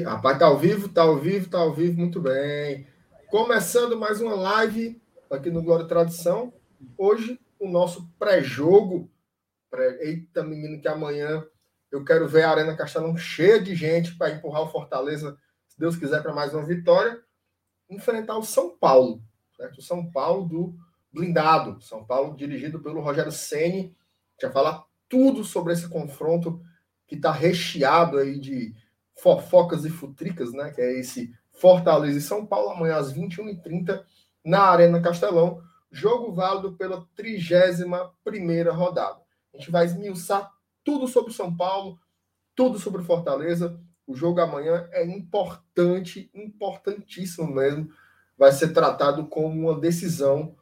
rapaz, tá ao vivo, tá ao vivo, tá ao vivo, muito bem. Começando mais uma live aqui no Glória e Tradição. Hoje, o nosso pré-jogo. Pré... Eita, menino, que amanhã eu quero ver a Arena Castelão cheia de gente para empurrar o Fortaleza, se Deus quiser, para mais uma vitória. Enfrentar o São Paulo, certo? O São Paulo do blindado. São Paulo dirigido pelo Rogério Ceni. Já falar tudo sobre esse confronto que está recheado aí de fofocas e futricas, né? Que é esse Fortaleza e São Paulo, amanhã às 21h30, na Arena Castelão. Jogo válido pela 31 rodada. A gente vai esmiuçar tudo sobre São Paulo, tudo sobre Fortaleza. O jogo amanhã é importante, importantíssimo mesmo. Vai ser tratado como uma decisão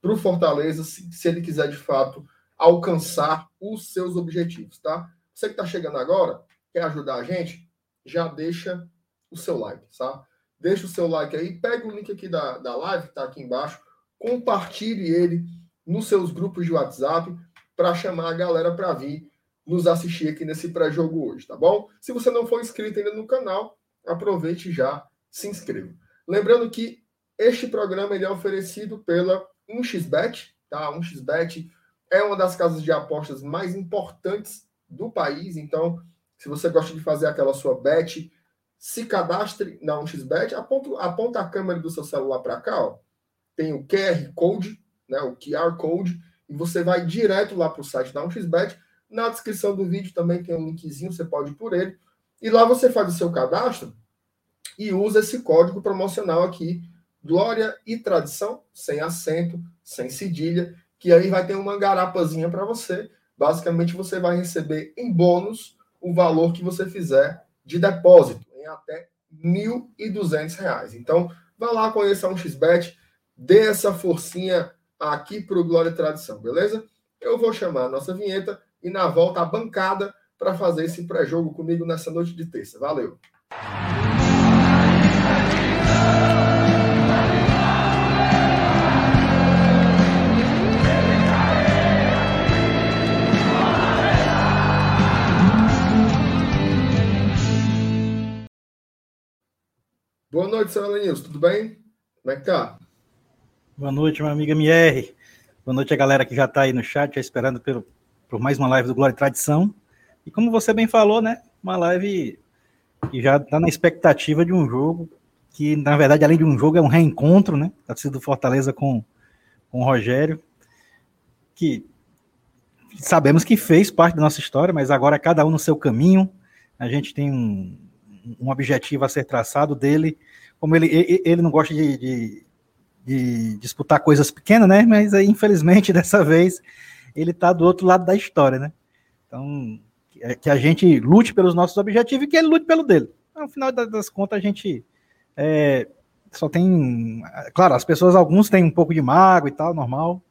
para o Fortaleza, se, se ele quiser de fato alcançar os seus objetivos, tá? Você que está chegando agora, quer ajudar a gente? Já deixa o seu like, tá? Deixa o seu like aí, pega o link aqui da, da live, está aqui embaixo, compartilhe ele nos seus grupos de WhatsApp para chamar a galera para vir nos assistir aqui nesse pré-jogo hoje, tá bom? Se você não for inscrito ainda no canal, aproveite já se inscreva. Lembrando que este programa ele é oferecido pela 1xBet, tá? 1xBet é uma das casas de apostas mais importantes do país. Então, se você gosta de fazer aquela sua bet, se cadastre na 1xBet, aponta, aponta a câmera do seu celular para cá, ó. Tem o QR Code, né, o QR Code, e você vai direto lá para o site da 1xBet. Na descrição do vídeo também tem um linkzinho, você pode ir por ele. E lá você faz o seu cadastro e usa esse código promocional aqui, Glória e Tradição, sem acento, sem cedilha, que aí vai ter uma garapazinha para você basicamente você vai receber em bônus o valor que você fizer de depósito, em até R$ 1.200. Então, vá lá, conheça um xbet, dê essa forcinha aqui para o Glória e Tradição, beleza? Eu vou chamar a nossa vinheta e na volta a bancada para fazer esse pré-jogo comigo nessa noite de terça. Valeu! Noite, senhor Lenilson, tudo bem? Como é que tá? Boa noite, minha amiga MR. Boa noite a galera que já está aí no chat, já esperando pelo, por mais uma live do Glória e Tradição. E como você bem falou, né? Uma live que já está na expectativa de um jogo que, na verdade, além de um jogo, é um reencontro, né? Da torcida do Fortaleza com, com o Rogério, que sabemos que fez parte da nossa história, mas agora cada um no seu caminho. A gente tem um, um objetivo a ser traçado dele. Como ele, ele não gosta de, de, de disputar coisas pequenas, né? Mas aí, infelizmente, dessa vez, ele está do outro lado da história, né? Então, que a gente lute pelos nossos objetivos e que ele lute pelo dele. No final das contas, a gente é, só tem. Claro, as pessoas, alguns têm um pouco de mágoa e tal, normal.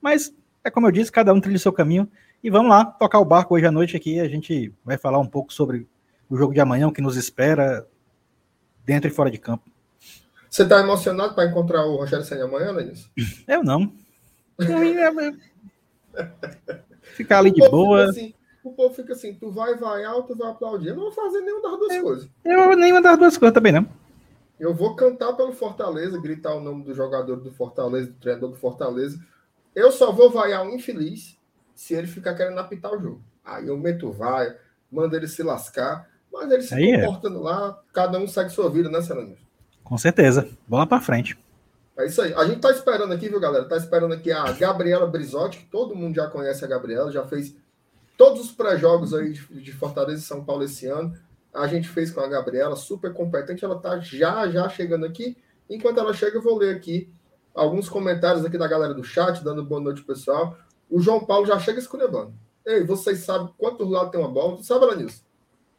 Mas é como eu disse, cada um trilha o seu caminho. E vamos lá, tocar o barco hoje à noite aqui. A gente vai falar um pouco sobre o jogo de amanhã, o que nos espera dentro e fora de campo. Você está emocionado para encontrar o Rogério Senna amanhã, Lenis? Eu não. Ficar ali de boa. Assim, o povo fica assim, tu vai vaiar ou tu vai aplaudir. Eu não vou fazer nenhuma das duas eu, coisas. Eu nenhuma das duas coisas também, não. Eu vou cantar pelo Fortaleza, gritar o nome do jogador do Fortaleza, do treinador do Fortaleza. Eu só vou vaiar um infeliz se ele ficar querendo apitar o jogo. Aí eu meto vai, mando ele se lascar. Mas ele se Aí é. comportando é. lá, cada um segue sua vida, né, Celanir? Com certeza. Bola para frente. É isso aí. A gente tá esperando aqui, viu, galera? Tá esperando aqui a Gabriela Brizotti, que todo mundo já conhece a Gabriela, já fez todos os pré-jogos aí de, Fortaleza e São Paulo esse ano. A gente fez com a Gabriela, super competente. Ela tá já, já chegando aqui. Enquanto ela chega, eu vou ler aqui alguns comentários aqui da galera do chat, dando boa noite, pessoal. O João Paulo já chega escolhendo. Ei, vocês sabem quantos lados tem uma bola? Tu sabe, Alanilson?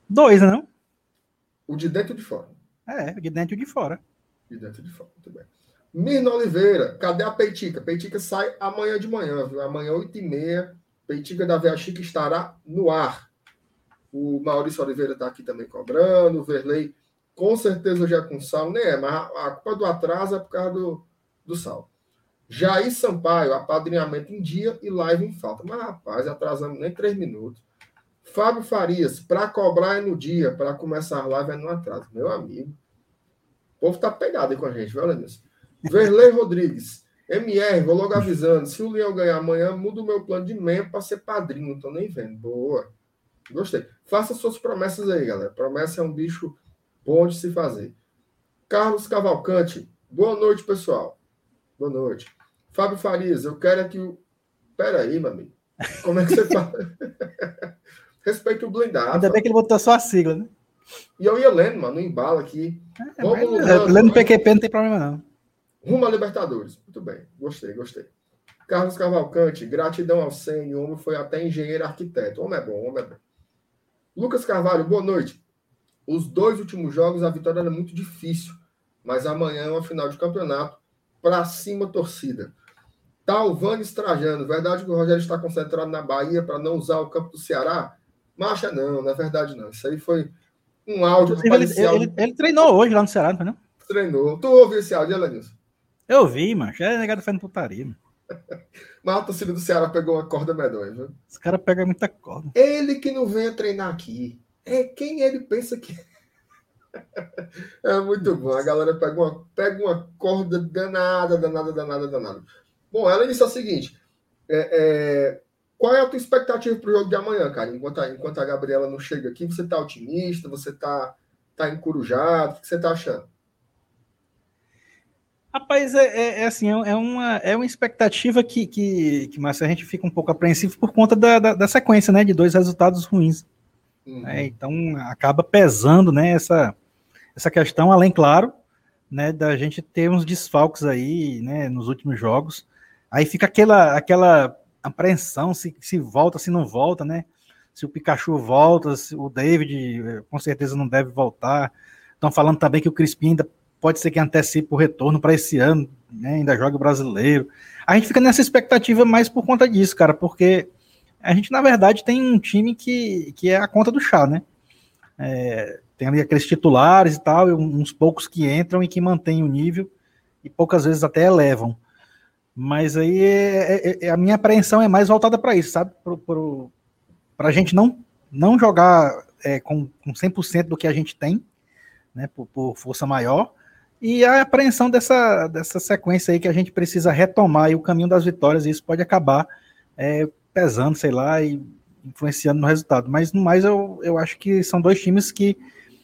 Dois, não? O de dentro e de fora. É, de dentro e de fora. De dentro e de fora, muito bem. Mirna Oliveira, cadê a Peitica? Peitica sai amanhã de manhã, viu? Amanhã, 8h30, Peitica da Via Chica estará no ar. O Maurício Oliveira está aqui também cobrando, o Verley com certeza já com sal, né? Mas a culpa do atraso é por causa do, do sal. Jair Sampaio, apadrinhamento em dia e live em falta. Mas, rapaz, atrasamos nem três minutos. Fábio Farias, para cobrar é no dia, para começar a live é no atraso. Meu amigo. O povo tá pegado aí com a gente, viu, Lenilson? Verlei Rodrigues. MR, vou logo avisando. Se o Leão ganhar amanhã, muda o meu plano de membro para ser padrinho. Não tô nem vendo. Boa. Gostei. Faça suas promessas aí, galera. Promessa é um bicho bom de se fazer. Carlos Cavalcante. Boa noite, pessoal. Boa noite. Fábio Farias, eu quero é que o. Pera aí, meu amigo. Como é que você fala? Respeito o blindado. Ainda bem que ele botou só a sigla, né? E eu ia lendo, mano, no embalo aqui. É, Vamos é, lendo PQP não tem problema, não. Rumo a Libertadores. Muito bem. Gostei, gostei. Carlos Cavalcante, gratidão ao Senhor. O homem foi até engenheiro arquiteto. Homem é bom, homem é bom. Lucas Carvalho, boa noite. Os dois últimos jogos, a vitória era muito difícil. Mas amanhã é uma final de campeonato. Para cima, torcida. Talvanes Trajano, verdade que o Rogério está concentrado na Bahia para não usar o campo do Ceará? Marcha, não, na é verdade não. Isso aí foi um áudio. Ele, ele, ele, treinou hoje lá no Ceará, não Treinou. Tu ouviu esse áudio, Elenilson? Eu vi, mano. Já é negado fazendo putaria, mano. Mas a torcida do Ceará pegou uma corda medonha, viu? Os caras pegam muita corda. Ele que não venha treinar aqui. É quem ele pensa que. é muito bom. A galera pega uma, pega uma corda danada, danada, danada, danada. Bom, ela disse o seguinte: é, é, qual é a tua expectativa para o jogo de amanhã, cara? Enquanto a, enquanto a Gabriela não chega aqui, você está otimista? Você está tá encurujado? O que você está achando? Rapaz, é, é, é assim, é, é uma, é uma expectativa que, que, que mas a gente fica um pouco apreensivo por conta da, da, da sequência, né, de dois resultados ruins. Uhum. É, então, acaba pesando, né, essa, essa questão, além, claro, né, da gente ter uns desfalques aí, né, nos últimos jogos, Aí fica aquela, aquela apreensão se, se volta, se não volta, né? Se o Pikachu volta, se o David eh, com certeza não deve voltar. Estão falando também que o Crispim ainda pode ser que antecipe o retorno para esse ano, né? Ainda joga o brasileiro. A gente fica nessa expectativa mais por conta disso, cara, porque a gente, na verdade, tem um time que, que é a conta do chá, né? É, tem ali aqueles titulares e tal, e uns poucos que entram e que mantêm o nível, e poucas vezes até elevam. Mas aí é, é, é, a minha apreensão é mais voltada para isso, sabe? Para a gente não, não jogar é, com, com 100% do que a gente tem, né? Por, por, força maior. E a apreensão dessa, dessa sequência aí que a gente precisa retomar e o caminho das vitórias, e isso pode acabar é, pesando, sei lá, e influenciando no resultado. Mas no mais, eu, eu acho que são dois times que,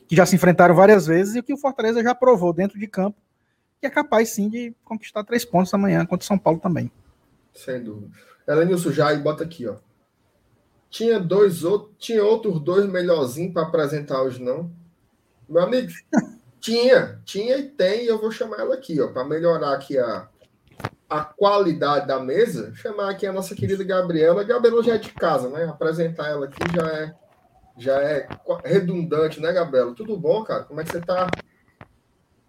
que já se enfrentaram várias vezes e que o Fortaleza já provou dentro de campo que é capaz sim de conquistar três pontos amanhã contra o São Paulo também. Sem dúvida. Elenilson já e bota aqui, ó. Tinha dois outros, tinha outros dois melhorzinhos para apresentar hoje, não? Meu amigo, tinha, tinha e tem, e eu vou chamar ela aqui, ó, para melhorar aqui a, a qualidade da mesa, chamar aqui a nossa querida Gabriela. Gabriela já é de casa, né? Apresentar ela aqui já é já é redundante, né, Gabriela? Tudo bom, cara? Como é que você tá?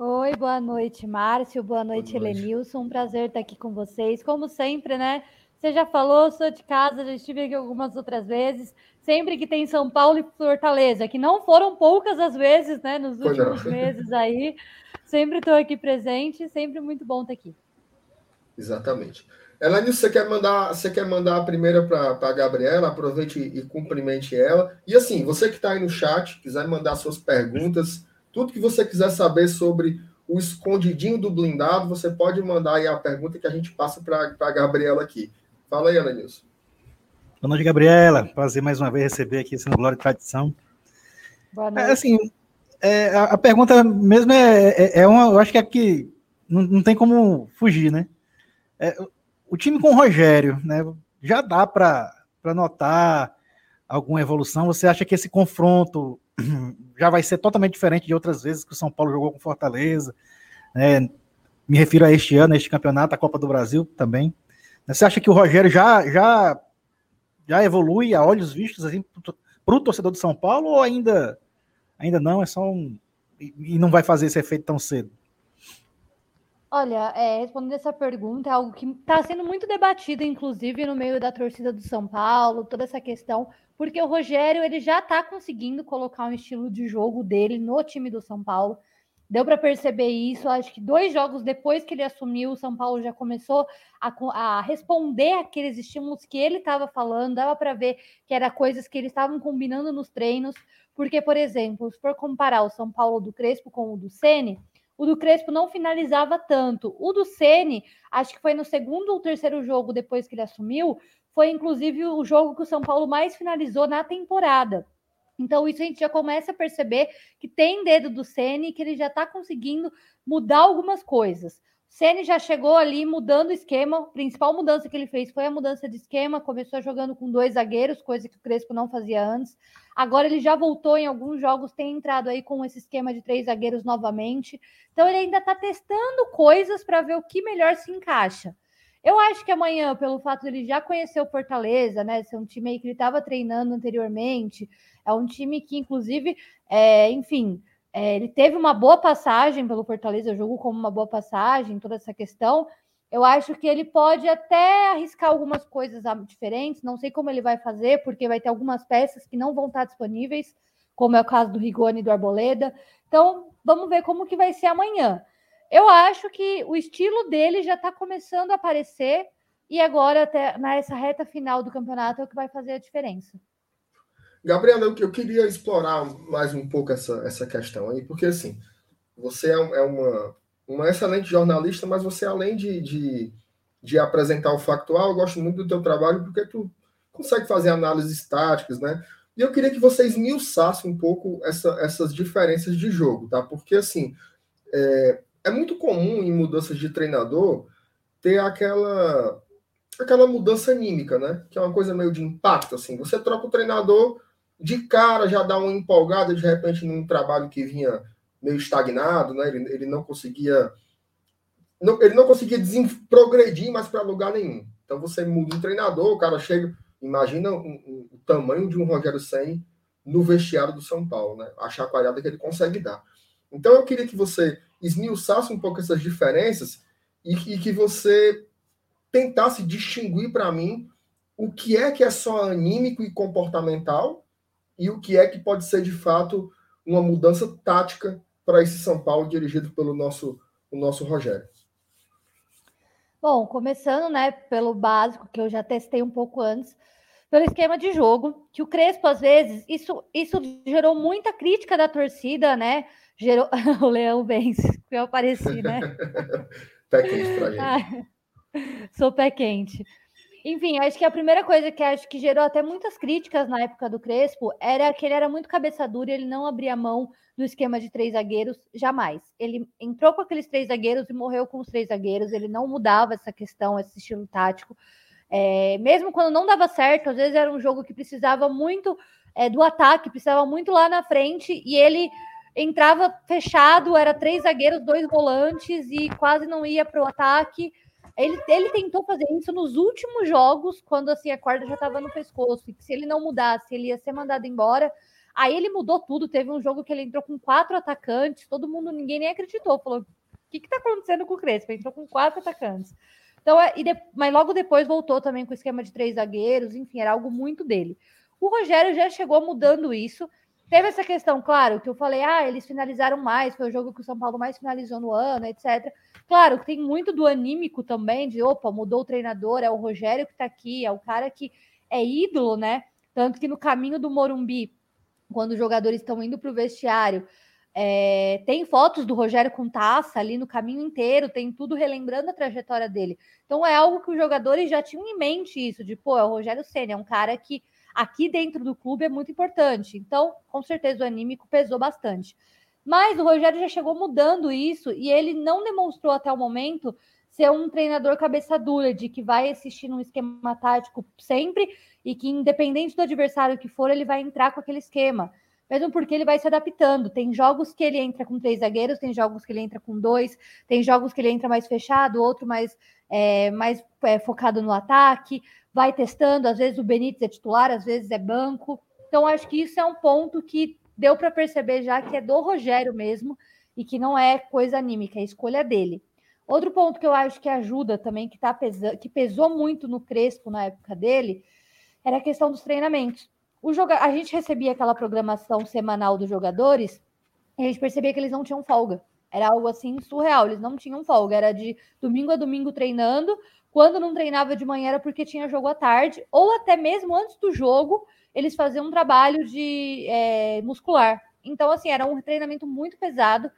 Oi, boa noite, Márcio. Boa noite, boa noite. Helenilson. Um prazer estar aqui com vocês. Como sempre, né? Você já falou, sou de casa, já estive aqui algumas outras vezes. Sempre que tem São Paulo e Fortaleza, que não foram poucas as vezes, né? Nos últimos meses aí. Sempre estou aqui presente, sempre muito bom estar aqui. Exatamente. Elaine, você quer mandar, você quer mandar a primeira para a Gabriela? Aproveite e, e cumprimente ela. E assim, você que está aí no chat, quiser mandar suas perguntas tudo que você quiser saber sobre o escondidinho do blindado, você pode mandar aí a pergunta que a gente passa para a Gabriela aqui. Fala aí, Ana Nilson. Boa noite, Gabriela. Prazer mais uma vez receber aqui esse Glória e Tradição. Boa é, noite. É, assim, é, a, a, pergunta mesmo é, é, é, uma, eu acho que é que não, não tem como fugir, né? É, o time com o Rogério, né? Já dá para notar alguma evolução? Você acha que esse confronto já vai ser totalmente diferente de outras vezes que o São Paulo jogou com Fortaleza. Né? Me refiro a este ano, a este campeonato, a Copa do Brasil também. Você acha que o Rogério já, já, já evolui a olhos vistos assim, para o torcedor do São Paulo ou ainda, ainda não? É só um. E não vai fazer esse efeito tão cedo? Olha, é, respondendo essa pergunta, é algo que está sendo muito debatido, inclusive, no meio da torcida do São Paulo, toda essa questão, porque o Rogério ele já está conseguindo colocar um estilo de jogo dele no time do São Paulo. Deu para perceber isso. Acho que dois jogos depois que ele assumiu, o São Paulo já começou a, a responder aqueles estímulos que ele estava falando. Dava para ver que era coisas que eles estavam combinando nos treinos. Porque, por exemplo, se for comparar o São Paulo do Crespo com o do Sene, o do Crespo não finalizava tanto. O do Ceni, acho que foi no segundo ou terceiro jogo depois que ele assumiu, foi inclusive o jogo que o São Paulo mais finalizou na temporada. Então, isso a gente já começa a perceber que tem dedo do Ceni, que ele já está conseguindo mudar algumas coisas. Ceni já chegou ali mudando o esquema. A principal mudança que ele fez foi a mudança de esquema. Começou jogando com dois zagueiros, coisa que o Crespo não fazia antes. Agora ele já voltou em alguns jogos, tem entrado aí com esse esquema de três zagueiros novamente. Então ele ainda está testando coisas para ver o que melhor se encaixa. Eu acho que amanhã, pelo fato de ele já conhecer o Fortaleza, né? Ser um time aí que ele estava treinando anteriormente, é um time que, inclusive, é, enfim, é, ele teve uma boa passagem pelo Fortaleza, eu jogo como uma boa passagem, toda essa questão. Eu acho que ele pode até arriscar algumas coisas diferentes, não sei como ele vai fazer, porque vai ter algumas peças que não vão estar disponíveis, como é o caso do Rigoni e do Arboleda. Então, vamos ver como que vai ser amanhã. Eu acho que o estilo dele já está começando a aparecer, e agora, até nessa reta final do campeonato, é o que vai fazer a diferença. Gabriela, eu, eu queria explorar mais um pouco essa, essa questão aí, porque assim, você é, é uma, uma excelente jornalista, mas você, além de, de, de, apresentar o factual, eu gosto muito do teu trabalho, porque tu consegue fazer análises táticas, né? E eu queria que vocês esmiuçassem um pouco essa, essas diferenças de jogo, tá? Porque, assim, é, é muito comum em mudanças de treinador ter aquela aquela mudança anímica, né? Que é uma coisa meio de impacto, assim. Você troca o treinador, de cara já dá uma empolgada, de repente, num trabalho que vinha meio estagnado, né? Ele, ele não conseguia. Não, ele não conseguia progredir mais para lugar nenhum. Então você muda um treinador, o cara chega. Imagina um, um, o tamanho de um Rogério Senni no vestiário do São Paulo, né? A chacoalhada que ele consegue dar. Então eu queria que você esmiuçasse um pouco essas diferenças e, e que você tentasse distinguir para mim o que é que é só anímico e comportamental e o que é que pode ser de fato uma mudança tática para esse São Paulo dirigido pelo nosso, o nosso Rogério. Bom, começando né, pelo básico, que eu já testei um pouco antes, pelo esquema de jogo, que o Crespo, às vezes, isso, isso gerou muita crítica da torcida, né? Gerou. o Leão vence, que eu apareci, né? pé quente pra gente. Ah, sou pé quente. Enfim, acho que a primeira coisa que acho que gerou até muitas críticas na época do Crespo era que ele era muito cabeça dura e ele não abria mão do esquema de três zagueiros jamais. Ele entrou com aqueles três zagueiros e morreu com os três zagueiros, ele não mudava essa questão, esse estilo tático. É, mesmo quando não dava certo, às vezes era um jogo que precisava muito é, do ataque, precisava muito lá na frente, e ele entrava fechado, era três zagueiros, dois volantes, e quase não ia para o ataque. Ele, ele tentou fazer isso nos últimos jogos, quando assim a corda já estava no pescoço, e que se ele não mudasse, ele ia ser mandado embora. Aí ele mudou tudo. Teve um jogo que ele entrou com quatro atacantes, todo mundo, ninguém nem acreditou. Falou: o que está acontecendo com o Crespo? Ele entrou com quatro atacantes. Então, é, de, mas logo depois voltou também com o esquema de três zagueiros, enfim, era algo muito dele. O Rogério já chegou mudando isso. Teve essa questão, claro, que eu falei, ah, eles finalizaram mais, foi o jogo que o São Paulo mais finalizou no ano, etc. Claro, tem muito do anímico também, de opa, mudou o treinador, é o Rogério que tá aqui, é o cara que é ídolo, né? Tanto que no caminho do Morumbi, quando os jogadores estão indo para o vestiário, é, tem fotos do Rogério com taça ali no caminho inteiro, tem tudo relembrando a trajetória dele. Então é algo que os jogadores já tinham em mente isso, de pô, é o Rogério Senna, é um cara que aqui dentro do clube é muito importante. Então, com certeza o anímico pesou bastante. Mas o Rogério já chegou mudando isso e ele não demonstrou até o momento ser um treinador cabeça dura, de que vai assistir num esquema tático sempre e que, independente do adversário que for, ele vai entrar com aquele esquema. Mesmo porque ele vai se adaptando. Tem jogos que ele entra com três zagueiros, tem jogos que ele entra com dois, tem jogos que ele entra mais fechado, outro mais, é, mais é, focado no ataque, vai testando. Às vezes o Benítez é titular, às vezes é banco. Então, acho que isso é um ponto que deu para perceber já que é do Rogério mesmo e que não é coisa anímica, é escolha dele. Outro ponto que eu acho que ajuda também, que, tá pesando, que pesou muito no Crespo na época dele, era a questão dos treinamentos. O. A gente recebia aquela programação semanal dos jogadores e a gente percebia que eles não tinham folga. Era algo assim surreal. Eles não tinham folga. Era de domingo a domingo treinando. Quando não treinava de manhã era porque tinha jogo à tarde, ou até mesmo antes do jogo, eles faziam um trabalho de é, muscular. Então, assim, era um treinamento muito pesado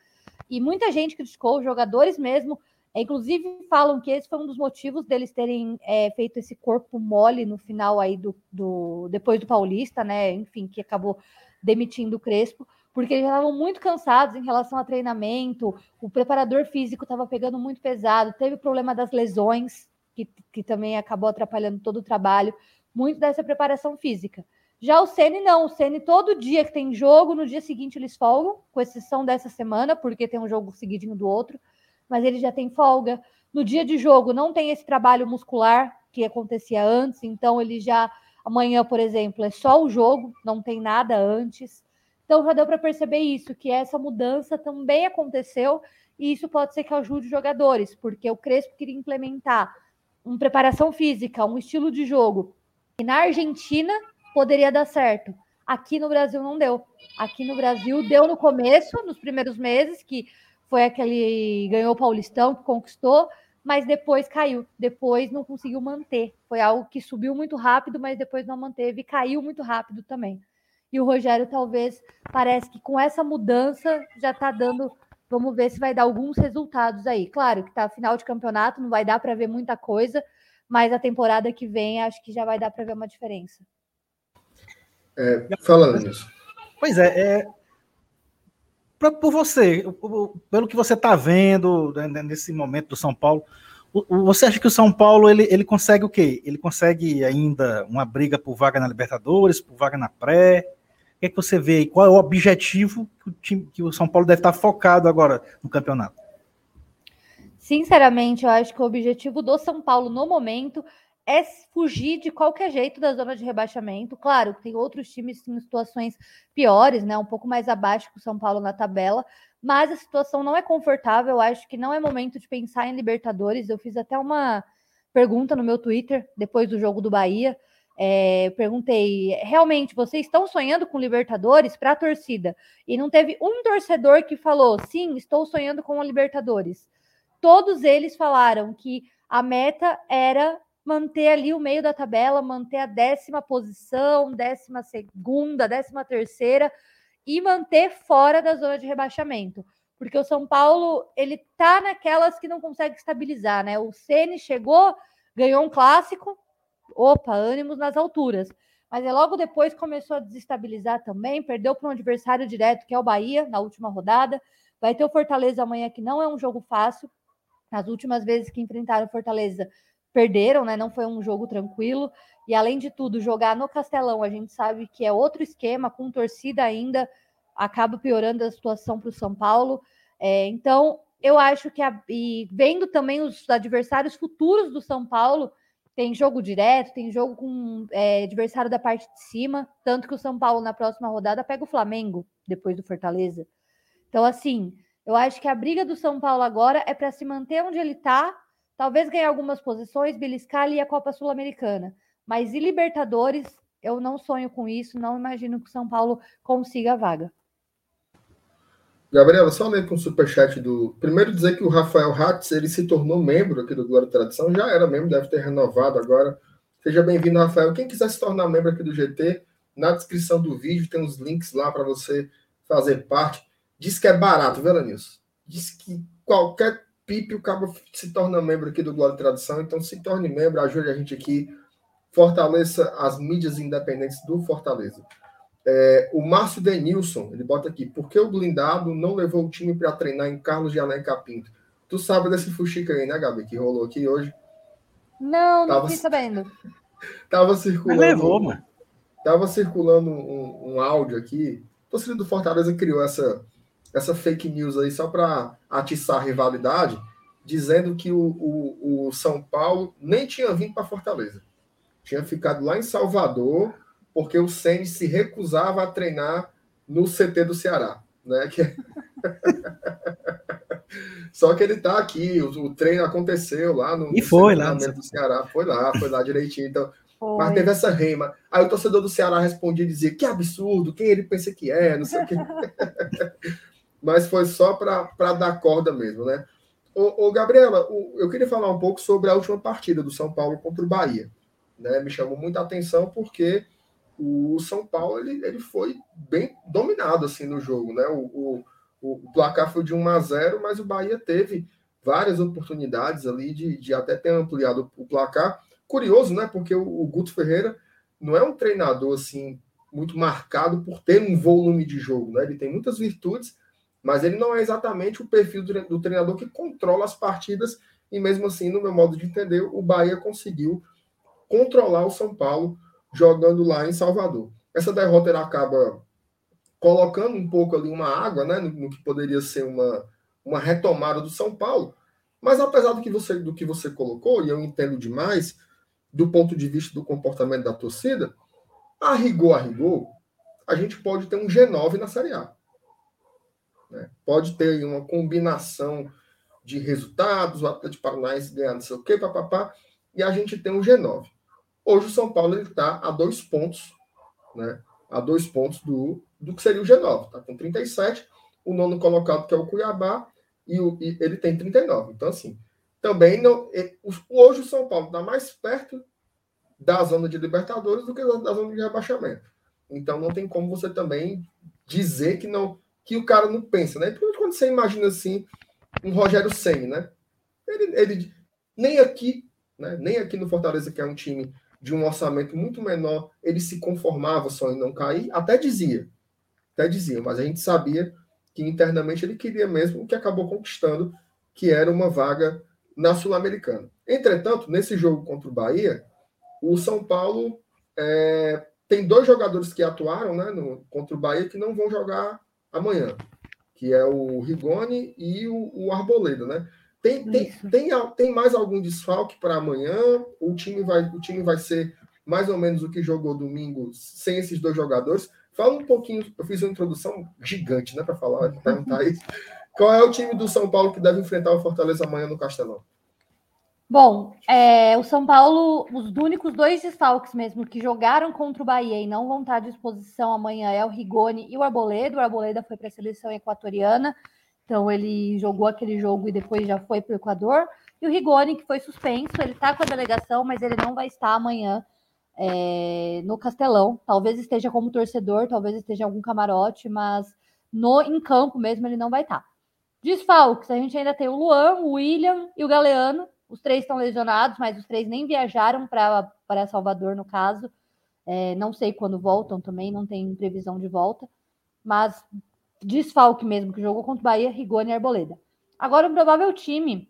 e muita gente criticou, jogadores mesmo, é, inclusive falam que esse foi um dos motivos deles terem é, feito esse corpo mole no final aí do, do depois do Paulista, né? Enfim, que acabou demitindo o Crespo, porque eles estavam muito cansados em relação a treinamento, o preparador físico estava pegando muito pesado, teve o problema das lesões, que, que também acabou atrapalhando todo o trabalho, muito dessa preparação física. Já o Ceni não, o Ceni todo dia que tem jogo, no dia seguinte eles folgam, com exceção dessa semana, porque tem um jogo seguidinho do outro, mas ele já tem folga. No dia de jogo não tem esse trabalho muscular que acontecia antes, então ele já amanhã, por exemplo, é só o jogo, não tem nada antes. Então já deu para perceber isso, que essa mudança também aconteceu e isso pode ser que ajude os jogadores, porque o Crespo queria implementar uma preparação física, um estilo de jogo. E na Argentina poderia dar certo. Aqui no Brasil não deu. Aqui no Brasil deu no começo, nos primeiros meses, que foi aquele ganhou o Paulistão, que conquistou, mas depois caiu. Depois não conseguiu manter. Foi algo que subiu muito rápido, mas depois não manteve caiu muito rápido também. E o Rogério talvez parece que com essa mudança já está dando Vamos ver se vai dar alguns resultados aí. Claro que tá final de campeonato, não vai dar para ver muita coisa, mas a temporada que vem acho que já vai dar para ver uma diferença. É, falando nisso. Pois é, é pra, por você, pelo que você está vendo né, nesse momento do São Paulo, você acha que o São Paulo ele, ele consegue o quê? Ele consegue ainda uma briga por vaga na Libertadores, por vaga na pré? Que, é que você vê aí? Qual é o objetivo que o, time, que o São Paulo deve estar focado agora no campeonato? Sinceramente, eu acho que o objetivo do São Paulo no momento é fugir de qualquer jeito da zona de rebaixamento. Claro, tem outros times em situações piores, né? Um pouco mais abaixo que o São Paulo na tabela, mas a situação não é confortável. Eu acho que não é momento de pensar em Libertadores. Eu fiz até uma pergunta no meu Twitter depois do jogo do Bahia. É, perguntei, realmente, vocês estão sonhando com Libertadores para a torcida? E não teve um torcedor que falou, sim, estou sonhando com a Libertadores. Todos eles falaram que a meta era manter ali o meio da tabela, manter a décima posição, décima segunda, décima terceira e manter fora da zona de rebaixamento. Porque o São Paulo, ele tá naquelas que não consegue estabilizar, né? O Ceni chegou, ganhou um clássico, opa, ânimos nas alturas. Mas é logo depois começou a desestabilizar também, perdeu para um adversário direto, que é o Bahia, na última rodada. Vai ter o Fortaleza amanhã, que não é um jogo fácil. As últimas vezes que enfrentaram o Fortaleza, perderam, né? Não foi um jogo tranquilo. E além de tudo, jogar no Castelão, a gente sabe que é outro esquema, com torcida ainda, acaba piorando a situação para o São Paulo. É, então, eu acho que, a, e vendo também os adversários futuros do São Paulo, tem jogo direto, tem jogo com é, adversário da parte de cima, tanto que o São Paulo na próxima rodada pega o Flamengo depois do Fortaleza. Então, assim, eu acho que a briga do São Paulo agora é para se manter onde ele está, talvez ganhar algumas posições, beliscar ali a Copa Sul-Americana. Mas e Libertadores, eu não sonho com isso, não imagino que o São Paulo consiga a vaga. Gabriela, só ler com o superchat do. Primeiro dizer que o Rafael Hatz ele se tornou membro aqui do Glória Tradição, já era membro, deve ter renovado agora. Seja bem-vindo, Rafael. Quem quiser se tornar membro aqui do GT, na descrição do vídeo tem os links lá para você fazer parte. Diz que é barato, viu, Lanilson? Diz que qualquer pipe o cabo se torna membro aqui do Glória Tradição, então se torne membro, ajude a gente aqui, fortaleça as mídias independentes do Fortaleza. É, o Márcio Denilson, ele bota aqui, por que o blindado não levou o time para treinar em Carlos de Além Capinto? Tu sabe desse fuxica aí, né, Gabi, que rolou aqui hoje? Não, não fiquei sabendo. tava circulando. Mas levou, mano. Tava circulando um, um áudio aqui. O torcedor do Fortaleza criou essa, essa fake news aí só para atiçar a rivalidade, dizendo que o, o, o São Paulo nem tinha vindo para Fortaleza. Tinha ficado lá em Salvador porque o Ceni se recusava a treinar no CT do Ceará, né? Que... Só que ele está aqui, o, o, treino aconteceu lá no, e foi lá do Ceará, foi lá, foi lá direitinho. Então, foi. mas teve essa rema. Aí o torcedor do Ceará respondia e dizia: que absurdo, quem ele pensa que é, não sei o quê. mas foi só para dar corda mesmo, né? Ô, ô Gabriela, eu queria falar um pouco sobre a última partida do São Paulo contra o Bahia. Né? Me chamou muita atenção porque o São Paulo ele, ele foi bem dominado assim no jogo, né? O, o, o placar foi de 1 a 0, mas o Bahia teve várias oportunidades ali de, de até ter ampliado o placar. Curioso, né? Porque o, o Guto Ferreira não é um treinador assim muito marcado por ter um volume de jogo, né? Ele tem muitas virtudes, mas ele não é exatamente o perfil do treinador que controla as partidas e mesmo assim, no meu modo de entender, o Bahia conseguiu controlar o São Paulo jogando lá em Salvador. Essa derrota ela acaba colocando um pouco ali uma água, né, no, no, que poderia ser uma, uma retomada do São Paulo. Mas apesar do que você do que você colocou, e eu entendo demais do ponto de vista do comportamento da torcida, a rigor a rigor, a gente pode ter um G9 na Série A. Né? Pode ter uma combinação de resultados, o Atlético Paranaense ganhar não sei o quê, papapá, e a gente tem um G9. Hoje o São Paulo está a dois pontos, né? A dois pontos do, do que seria o G9. Está com 37, o nono colocado, que é o Cuiabá, e, o, e ele tem 39. Então, assim, também não. Hoje o São Paulo está mais perto da zona de Libertadores do que da zona de rebaixamento. Então não tem como você também dizer que não que o cara não pensa, né? Porque quando você imagina assim um Rogério Senna, né? Ele, ele nem aqui, né? Nem aqui no Fortaleza que é um time de um orçamento muito menor, ele se conformava só em não cair, até dizia, até dizia, mas a gente sabia que internamente ele queria mesmo o que acabou conquistando, que era uma vaga na Sul-Americana. Entretanto, nesse jogo contra o Bahia, o São Paulo é, tem dois jogadores que atuaram né, no, contra o Bahia que não vão jogar amanhã, que é o Rigoni e o, o Arboleda, né? Tem, tem, tem, tem mais algum desfalque para amanhã? O time, vai, o time vai ser mais ou menos o que jogou domingo sem esses dois jogadores? Fala um pouquinho, eu fiz uma introdução gigante, né, para falar, perguntar isso. Qual é o time do São Paulo que deve enfrentar o Fortaleza amanhã no Castelão? Bom, é, o São Paulo, os únicos dois desfalques mesmo que jogaram contra o Bahia e não vão estar à disposição amanhã é o Rigoni e o Arboleda. O Arboleda foi para a seleção equatoriana, então ele jogou aquele jogo e depois já foi para o Equador. E o Rigoni, que foi suspenso, ele está com a delegação, mas ele não vai estar amanhã é, no Castelão. Talvez esteja como torcedor, talvez esteja em algum camarote, mas no em campo mesmo ele não vai estar. Desfalques, a gente ainda tem o Luan, o William e o Galeano os três estão lesionados, mas os três nem viajaram para Salvador, no caso. É, não sei quando voltam também, não tem previsão de volta. Mas desfalque mesmo, que jogou contra o Bahia, Rigoni e Arboleda. Agora, o provável time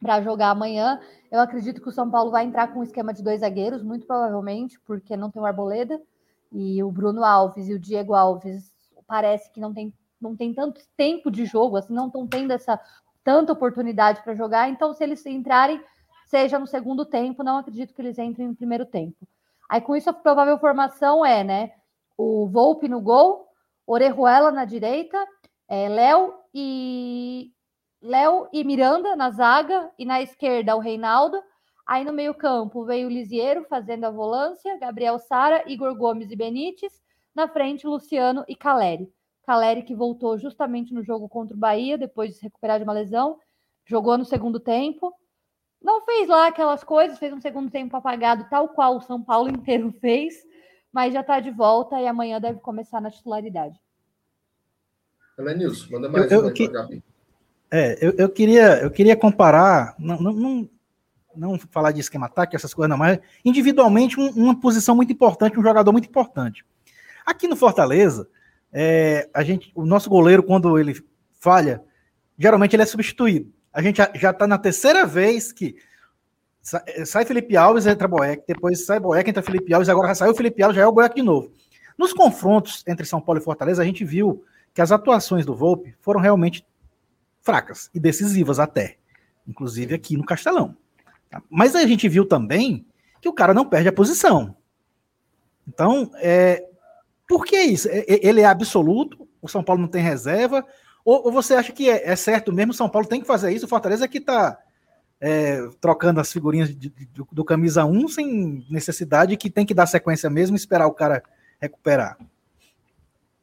para jogar amanhã, eu acredito que o São Paulo vai entrar com um esquema de dois zagueiros, muito provavelmente, porque não tem o Arboleda. E o Bruno Alves e o Diego Alves parece que não tem, não tem tanto tempo de jogo, assim, não estão tendo essa tanta oportunidade para jogar, então se eles entrarem, seja no segundo tempo, não acredito que eles entrem no primeiro tempo. Aí com isso a provável formação é, né, o Volpe no gol, Orejuela na direita, é, Léo e Léo e Miranda na zaga e na esquerda o Reinaldo. Aí no meio-campo veio o Lisiero fazendo a volância, Gabriel Sara, Igor Gomes e Benítez. Na frente, Luciano e Caleri. Caleri, que voltou justamente no jogo contra o Bahia, depois de se recuperar de uma lesão, jogou no segundo tempo. Não fez lá aquelas coisas, fez um segundo tempo apagado, tal qual o São Paulo inteiro fez, mas já está de volta e amanhã deve começar na titularidade. Nilson, manda mais eu, eu, que, é, eu, eu, queria, eu queria comparar, não, não, não, não falar de esquema tático, essas coisas, não, mas individualmente um, uma posição muito importante, um jogador muito importante. Aqui no Fortaleza, é, a gente, o nosso goleiro, quando ele falha, geralmente ele é substituído. A gente já está na terceira vez que sai Felipe Alves, entra Boeck, depois sai Boeck, entra Felipe Alves, agora saiu Felipe Alves, já é o Boeck de novo. Nos confrontos entre São Paulo e Fortaleza, a gente viu que as atuações do Volpe foram realmente fracas e decisivas até, inclusive aqui no Castelão. Mas a gente viu também que o cara não perde a posição. Então, é, por que isso? Ele é absoluto? O São Paulo não tem reserva? Ou, ou você acha que é, é, certo mesmo? São Paulo tem que fazer isso? O Fortaleza é que está é, trocando as figurinhas de, de, do, do, camisa 1 sem necessidade, que tem que dar sequência mesmo e esperar o cara recuperar.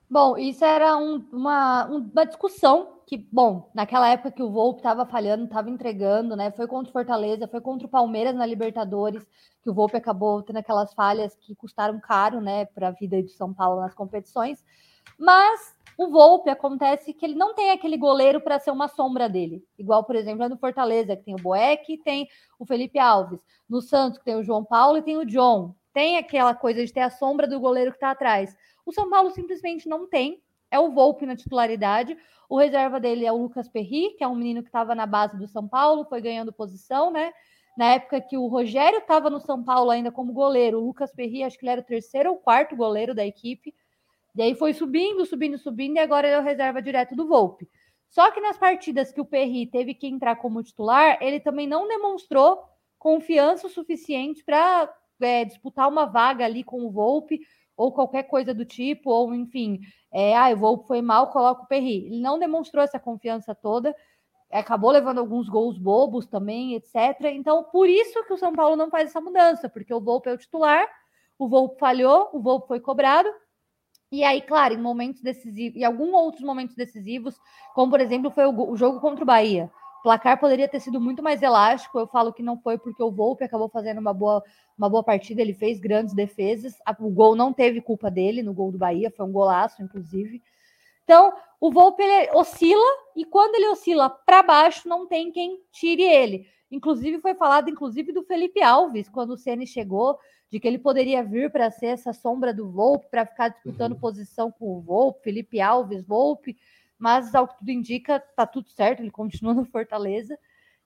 Bom, isso era um, uma, uma discussão que, bom, naquela época que o Volpe estava falhando, estava entregando, né? Foi contra o Fortaleza, foi contra o Palmeiras na Libertadores, que o Volpe acabou tendo aquelas falhas que custaram caro, né, para a vida de São Paulo nas competições. Mas o Volpe acontece que ele não tem aquele goleiro para ser uma sombra dele. Igual, por exemplo, é no Fortaleza, que tem o Boeck tem o Felipe Alves. No Santos, que tem o João Paulo e tem o John. Tem aquela coisa de ter a sombra do goleiro que está atrás. O São Paulo simplesmente não tem. É o Volpe na titularidade. O reserva dele é o Lucas Perry, que é um menino que estava na base do São Paulo, foi ganhando posição, né? Na época que o Rogério estava no São Paulo ainda como goleiro, o Lucas Perry, acho que ele era o terceiro ou quarto goleiro da equipe e aí foi subindo, subindo, subindo, e agora ele é o reserva direto do Volpe. Só que nas partidas que o Perry teve que entrar como titular, ele também não demonstrou confiança o suficiente para é, disputar uma vaga ali com o Volpe, ou qualquer coisa do tipo, ou enfim, é, ah, o Volpe foi mal, coloca o Perry. Ele não demonstrou essa confiança toda, acabou levando alguns gols bobos também, etc. Então, por isso que o São Paulo não faz essa mudança, porque o Volpe é o titular, o Volpe falhou, o Volpe foi cobrado, e aí, claro, em momentos decisivos, e alguns outros momentos decisivos, como por exemplo foi o, o, jogo contra o Bahia. O placar poderia ter sido muito mais elástico. Eu falo que não foi porque o Volpe acabou fazendo uma boa, uma boa partida, ele fez grandes defesas. O gol não teve culpa dele no gol do Bahia, foi um golaço, inclusive. Então, o Volpe oscila e quando ele oscila para baixo, não tem quem tire ele. Inclusive, foi falado, inclusive, do Felipe Alves, quando o Ceni chegou, de que ele poderia vir para ser essa sombra do Volpe, para ficar disputando uhum. posição com o Volpe, Felipe Alves, Volpe, mas ao que tudo indica, tá tudo certo, ele continua no Fortaleza.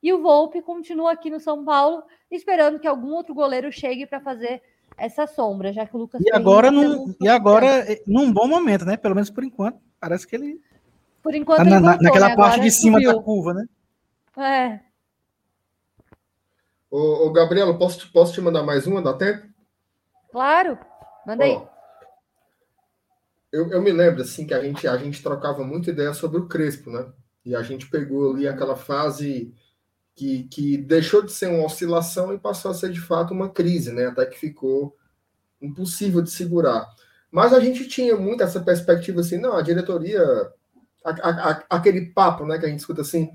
E o Volpe continua aqui no São Paulo, esperando que algum outro goleiro chegue para fazer essa sombra, já que o Lucas. E agora, num, e agora eh, num bom momento, né? Pelo menos por enquanto. Parece que ele. Por enquanto, tá na, voltou, naquela né? parte de cima subiu. da curva, né? É. Ô, ô Gabriela, posso, posso te mandar mais uma? Dá tempo? Claro, manda aí. eu, eu me lembro assim que a gente, a gente trocava muita ideia sobre o Crespo, né? E a gente pegou ali aquela fase que, que deixou de ser uma oscilação e passou a ser de fato uma crise, né? Até que ficou impossível de segurar. Mas a gente tinha muito essa perspectiva assim, não, a diretoria, a, a, a, aquele papo, né, que a gente escuta assim,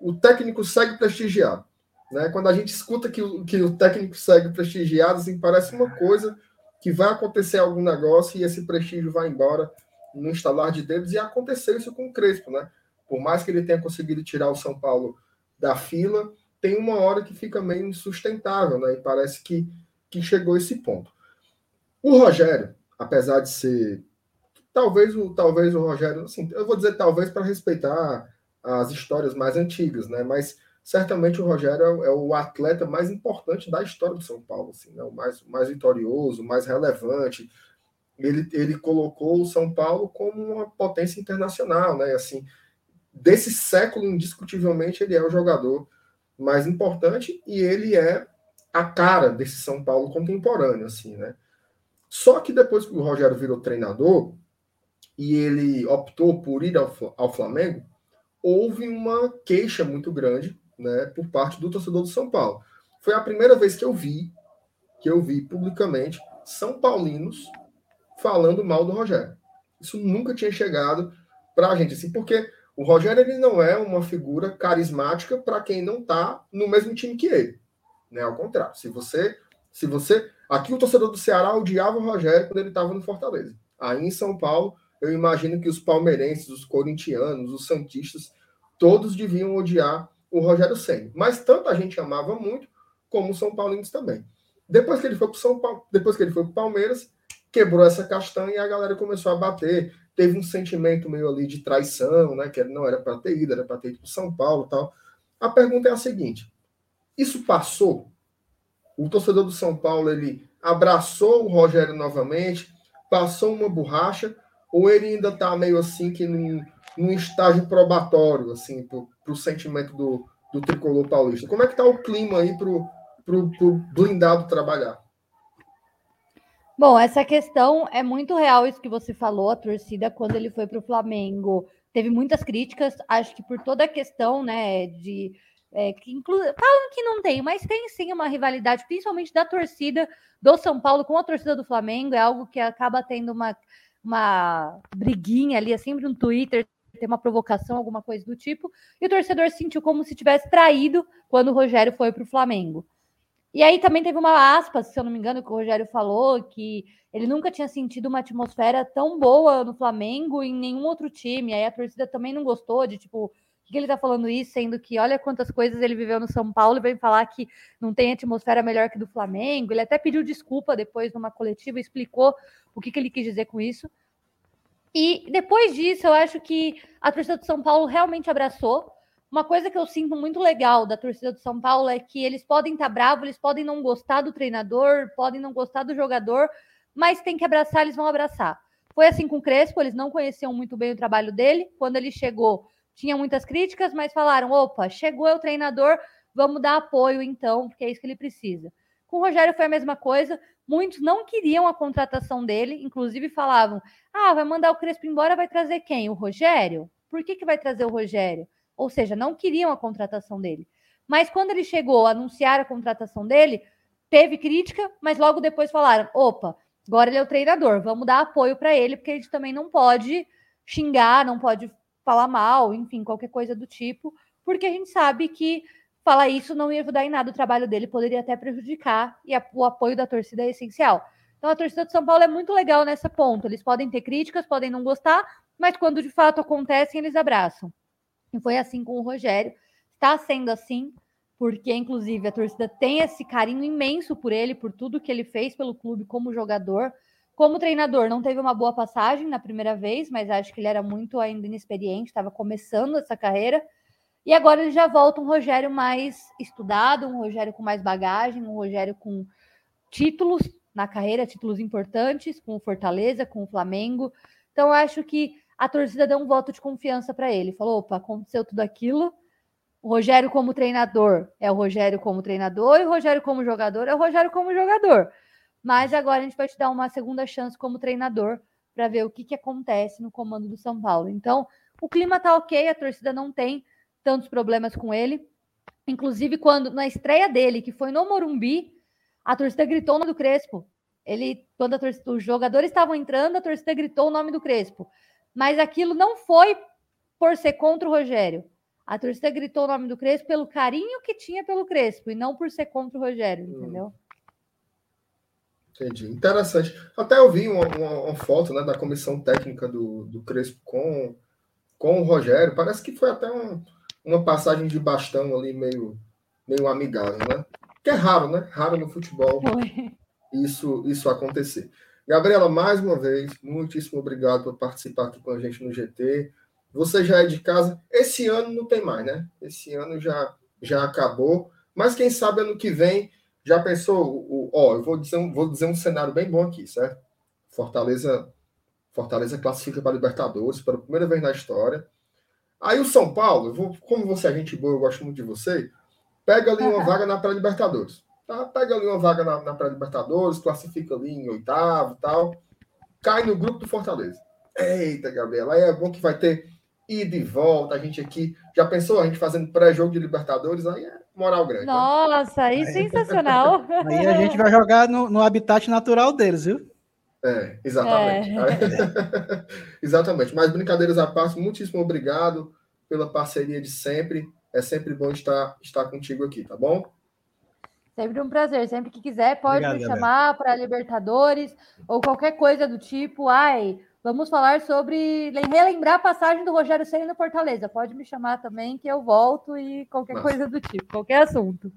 o técnico segue prestigiado. Né? Quando a gente escuta que o, que o técnico segue prestigiado, assim, parece uma coisa que vai acontecer algum negócio e esse prestígio vai embora no instalar de dedos, e aconteceu isso com o Crespo, né? Por mais que ele tenha conseguido tirar o São Paulo da fila, tem uma hora que fica meio insustentável, né? E parece que, que chegou esse ponto. O Rogério, apesar de ser. Talvez o, talvez o Rogério, assim, eu vou dizer talvez para respeitar as histórias mais antigas, né? Mas certamente o Rogério é o atleta mais importante da história do São Paulo, assim, né? o mais, mais vitorioso, mais relevante. Ele, ele colocou o São Paulo como uma potência internacional, né? Assim, desse século, indiscutivelmente, ele é o jogador mais importante e ele é a cara desse São Paulo contemporâneo, assim, né? Só que depois que o Rogério virou treinador e ele optou por ir ao, ao Flamengo, houve uma queixa muito grande né, por parte do torcedor do São Paulo. Foi a primeira vez que eu vi, que eu vi publicamente, São Paulinos falando mal do Rogério. Isso nunca tinha chegado para a gente, assim, porque o Rogério ele não é uma figura carismática para quem não está no mesmo time que ele. Né? Ao contrário, se você, se você, aqui o torcedor do Ceará odiava o Rogério quando ele estava no Fortaleza. Aí em São Paulo, eu imagino que os palmeirenses, os corintianos, os santistas, todos deviam odiar o Rogério Senna. Mas tanto a gente amava muito, como o São Paulinos também. Depois que ele foi para São Paulo, depois que ele foi para o Palmeiras, quebrou essa castanha e a galera começou a bater. Teve um sentimento meio ali de traição, né? Que não era para ter ido, era para ter ido para São Paulo tal. A pergunta é a seguinte: isso passou? O torcedor do São Paulo ele abraçou o Rogério novamente, passou uma borracha, ou ele ainda está meio assim que num, num estágio probatório, assim, para o sentimento do, do tricolor paulista? Como é que está o clima aí para o blindado trabalhar? Bom, essa questão é muito real, isso que você falou, a torcida, quando ele foi para o Flamengo, teve muitas críticas, acho que por toda a questão, né, de... É, que inclu... Falam que não tem, mas tem sim uma rivalidade, principalmente da torcida do São Paulo com a torcida do Flamengo, é algo que acaba tendo uma uma briguinha ali, é sempre um Twitter, ter uma provocação, alguma coisa do tipo, e o torcedor sentiu como se tivesse traído quando o Rogério foi para o Flamengo. E aí também teve uma aspas, se eu não me engano, que o Rogério falou que ele nunca tinha sentido uma atmosfera tão boa no Flamengo em nenhum outro time. Aí a torcida também não gostou de tipo, que ele tá falando isso, sendo que olha quantas coisas ele viveu no São Paulo e vem falar que não tem atmosfera melhor que do Flamengo. Ele até pediu desculpa depois numa coletiva, explicou o que, que ele quis dizer com isso. E depois disso, eu acho que a torcida do São Paulo realmente abraçou. Uma coisa que eu sinto muito legal da torcida do São Paulo é que eles podem estar tá bravos, eles podem não gostar do treinador, podem não gostar do jogador, mas tem que abraçar, eles vão abraçar. Foi assim com o Crespo, eles não conheciam muito bem o trabalho dele. Quando ele chegou, tinha muitas críticas, mas falaram: opa, chegou é o treinador, vamos dar apoio então, porque é isso que ele precisa. Com o Rogério foi a mesma coisa. Muitos não queriam a contratação dele, inclusive falavam: ah, vai mandar o Crespo embora, vai trazer quem? O Rogério? Por que, que vai trazer o Rogério? ou seja, não queriam a contratação dele. Mas quando ele chegou a anunciar a contratação dele, teve crítica, mas logo depois falaram: opa, agora ele é o treinador, vamos dar apoio para ele, porque gente também não pode xingar, não pode falar mal, enfim, qualquer coisa do tipo, porque a gente sabe que falar isso não ia ajudar em nada o trabalho dele, poderia até prejudicar, e a, o apoio da torcida é essencial. Então a torcida de São Paulo é muito legal nessa ponta. Eles podem ter críticas, podem não gostar, mas quando de fato acontecem, eles abraçam. E foi assim com o Rogério. Está sendo assim, porque, inclusive, a torcida tem esse carinho imenso por ele, por tudo que ele fez pelo clube como jogador. Como treinador, não teve uma boa passagem na primeira vez, mas acho que ele era muito ainda inexperiente, estava começando essa carreira. E agora ele já volta um Rogério mais estudado, um Rogério com mais bagagem, um Rogério com títulos na carreira, títulos importantes, com o Fortaleza, com o Flamengo. Então, acho que a torcida deu um voto de confiança para ele. Falou: opa, aconteceu tudo aquilo. O Rogério, como treinador, é o Rogério como treinador, e o Rogério, como jogador, é o Rogério como jogador. Mas agora a gente vai te dar uma segunda chance como treinador para ver o que, que acontece no comando do São Paulo. Então, o clima tá ok, a torcida não tem tantos problemas com ele. Inclusive, quando na estreia dele, que foi no Morumbi, a torcida gritou o nome do Crespo. Ele, quando torcida, os jogadores estavam entrando, a torcida gritou o nome do Crespo mas aquilo não foi por ser contra o Rogério. A torcida gritou o nome do Crespo pelo carinho que tinha pelo Crespo e não por ser contra o Rogério, hum. entendeu? Entendi. Interessante. Até eu vi uma, uma, uma foto né, da comissão técnica do, do Crespo com, com o Rogério. Parece que foi até um, uma passagem de bastão ali meio, meio amigável, né? Que é raro, né? Raro no futebol isso, isso acontecer. Gabriela, mais uma vez, muitíssimo obrigado por participar aqui com a gente no GT. Você já é de casa. Esse ano não tem mais, né? Esse ano já, já acabou. Mas quem sabe ano que vem já pensou. O, ó, eu vou dizer, um, vou dizer um cenário bem bom aqui, certo? Fortaleza, Fortaleza classifica para Libertadores pela primeira vez na história. Aí o São Paulo, vou, como você é gente boa, eu gosto muito de você, pega ali uma vaga na pré-Libertadores. Tá? Pega ali uma vaga na, na pré-Libertadores, classifica ali em oitavo e tal. Cai no grupo do Fortaleza. Eita, Gabriela, aí é bom que vai ter ida e volta. A gente aqui. Já pensou a gente fazendo pré-jogo de Libertadores? Aí é moral grande. Né? Nossa, aí é sensacional. Aí a gente vai jogar no, no habitat natural deles, viu? É, exatamente. É. exatamente. Mas brincadeiras à parte, muitíssimo obrigado pela parceria de sempre. É sempre bom estar, estar contigo aqui, tá bom? Sempre um prazer. Sempre que quiser, pode Obrigado, me chamar para Libertadores ou qualquer coisa do tipo. Ai, vamos falar sobre relembrar a passagem do Rogério Ceni no Fortaleza. Pode me chamar também que eu volto e qualquer Massa. coisa do tipo, qualquer assunto.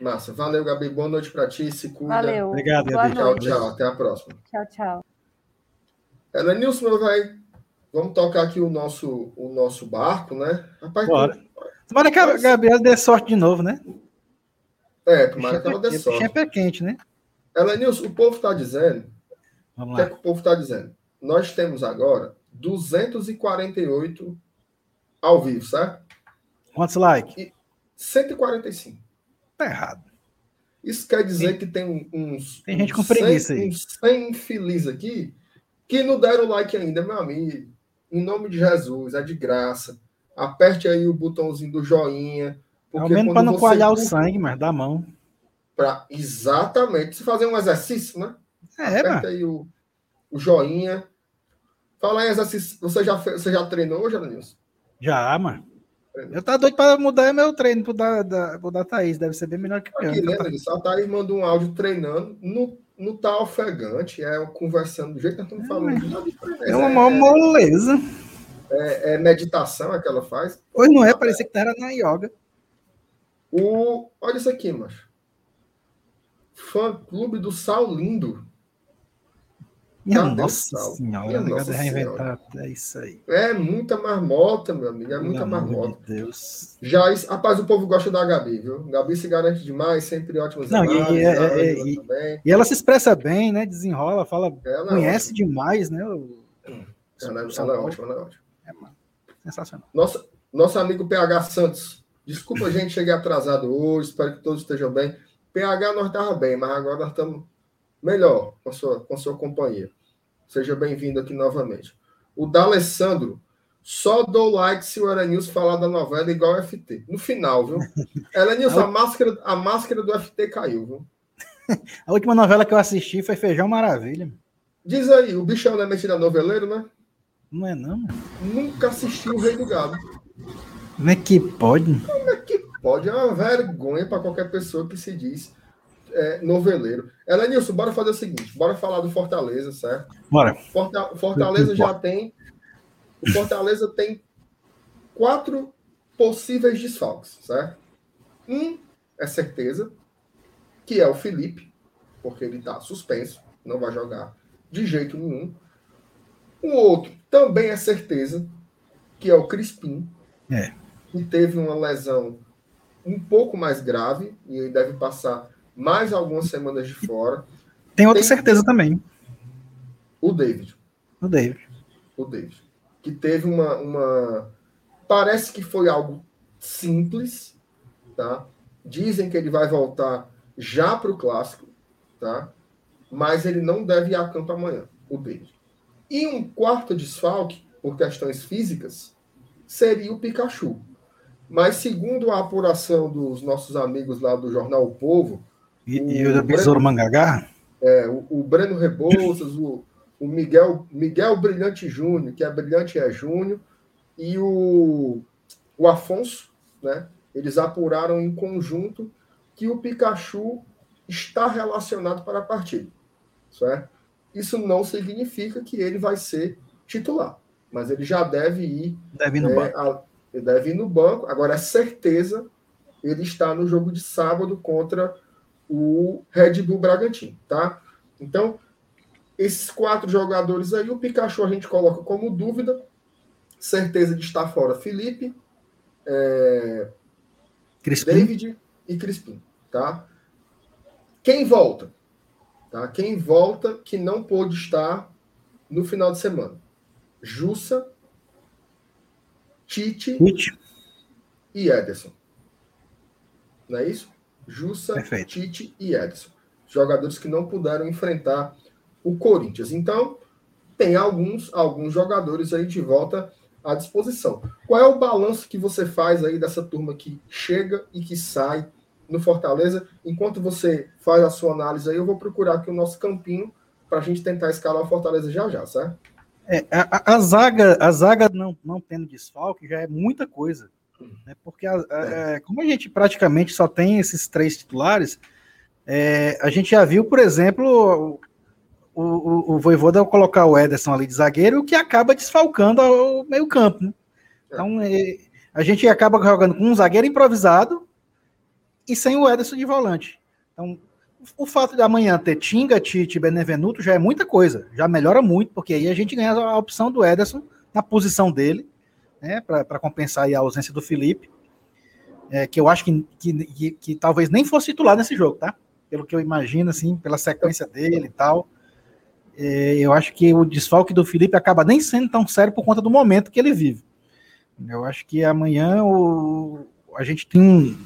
Massa. Valeu, Gabi. Boa noite para ti. Se cuida. Valeu. Obrigado, Gabi. Tchau, tchau. Até a próxima. Tchau, tchau. Ela Nilson, meu velho. Vamos tocar aqui o nosso, o nosso barco, né? Rapaz, Bora. Tomara que a Gabriela dê sorte de novo, né? É, tomara que ela dê sorte. É pé quente, né? Ela, Nilson, o povo está dizendo. Vamos o que é que o povo está dizendo? Nós temos agora 248 ao vivo, certo? Quantos likes? E 145. Tá errado. Isso quer dizer tem, que tem uns. Tem gente com preguiça 100, aí. Uns 100 infelizes aqui que não deram like ainda, meu amigo. Em nome de Jesus, é de graça. Aperte aí o botãozinho do joinha porque Ao menos para não coalhar o sangue, mas dá mão. Pra, exatamente. Se fazer um exercício, né? É, Aperta aí o, o joinha. Fala em exercício. Você já, fez, você já treinou hoje, Alanilson? Já, mano. Eu tava doido para mudar meu treino pro da, da, pro da Thaís. Deve ser bem melhor que o meu. Aqui, né, A Thaís mandou um áudio treinando. No, no tá ofegante, é conversando do jeito que nós estamos falando. É, é uma é, moleza. É, é, meditação é que ela faz. Hoje não é, parecia que era na yoga. O, olha isso aqui, macho. Fã clube do Sal Lindo. Minha nossa senhora, Minha nossa reinventar é isso aí. É muita marmota, meu amigo, é muita Pelo marmota. De Deus. Já, rapaz, o povo gosta da Gabi, viu? Gabi se garante demais, sempre ótimas Não, e, e, é, e, e, ela se expressa bem, né? Desenrola, fala, ela é conhece é demais, né? O, ela, é, ela é ótima, ela é ótima. É, mano. Sensacional. Nosso, nosso amigo PH Santos. Desculpa, gente, cheguei atrasado hoje, espero que todos estejam bem. PH nós estava bem, mas agora nós estamos melhor com sua, com sua companhia. Seja bem-vindo aqui novamente. O D'Alessandro, só dou like se o Elenilson falar da novela igual FT. No final, viu? Elenilson, a máscara, a máscara do FT caiu, viu? A última novela que eu assisti foi Feijão Maravilha. Diz aí, o bichão não é metido noveleiro, né? Não é não. Nunca assisti o Rei do Gado. Como é que pode? Como é que pode? É uma vergonha para qualquer pessoa que se diz é, noveleiro. Elenilson, bora fazer o seguinte: bora falar do Fortaleza, certo? Bora. Fortaleza já tem. O Fortaleza tem quatro possíveis desfalques, certo? Um é certeza, que é o Felipe, porque ele está suspenso, não vai jogar de jeito nenhum. O outro também é certeza, que é o Crispim, é. que teve uma lesão um pouco mais grave e ele deve passar mais algumas semanas de fora. Tem outra Tem... certeza também. O David. O David. O David. Que teve uma, uma. Parece que foi algo simples, tá? Dizem que ele vai voltar já para o clássico, tá? Mas ele não deve ir a campo amanhã, o David. E um quarto desfalque, por questões físicas, seria o Pikachu. Mas segundo a apuração dos nossos amigos lá do jornal O Povo, e o, e o da Besouro Mangagá? É, o, o Breno Rebouças, o, o Miguel, Miguel Brilhante Júnior, que é Brilhante é Júnior, e o, o Afonso, né? Eles apuraram em conjunto que o Pikachu está relacionado para a partida. Certo? Isso não significa que ele vai ser titular, mas ele já deve ir. Deve ir no é, banco. A, ele deve ir no banco. Agora, é certeza, ele está no jogo de sábado contra o Red Bull Bragantino, tá? Então, esses quatro jogadores aí, o Pikachu a gente coloca como dúvida, certeza de estar fora Felipe, é, David e Crispim, tá? Quem volta? Tá? Quem volta que não pôde estar no final de semana? Jussa, Tite, Tite. e Ederson. Não é isso? Jussa, Perfeito. Tite e Edson. Jogadores que não puderam enfrentar o Corinthians. Então, tem alguns, alguns jogadores aí de volta à disposição. Qual é o balanço que você faz aí dessa turma que chega e que sai no Fortaleza? Enquanto você faz a sua análise aí, eu vou procurar aqui o nosso campinho para a gente tentar escalar o Fortaleza já já, certo? É, a, a, zaga, a zaga não, não tendo desfalque já é muita coisa. Né? Porque a, a, é. como a gente praticamente só tem esses três titulares, é, a gente já viu, por exemplo, o, o, o Voivoda colocar o Ederson ali de zagueiro, o que acaba desfalcando o meio campo. Né? Então, é, a gente acaba jogando com um zagueiro improvisado e sem o Ederson de volante. Então, o fato de amanhã ter Tinga, Tite e Benevenuto já é muita coisa, já melhora muito, porque aí a gente ganha a opção do Ederson na posição dele né, para compensar a ausência do Felipe, é, que eu acho que, que, que, que, talvez nem fosse titular nesse jogo, tá? Pelo que eu imagino, assim, pela sequência dele e tal. É, eu acho que o desfalque do Felipe acaba nem sendo tão sério por conta do momento que ele vive. Eu acho que amanhã o, a gente tem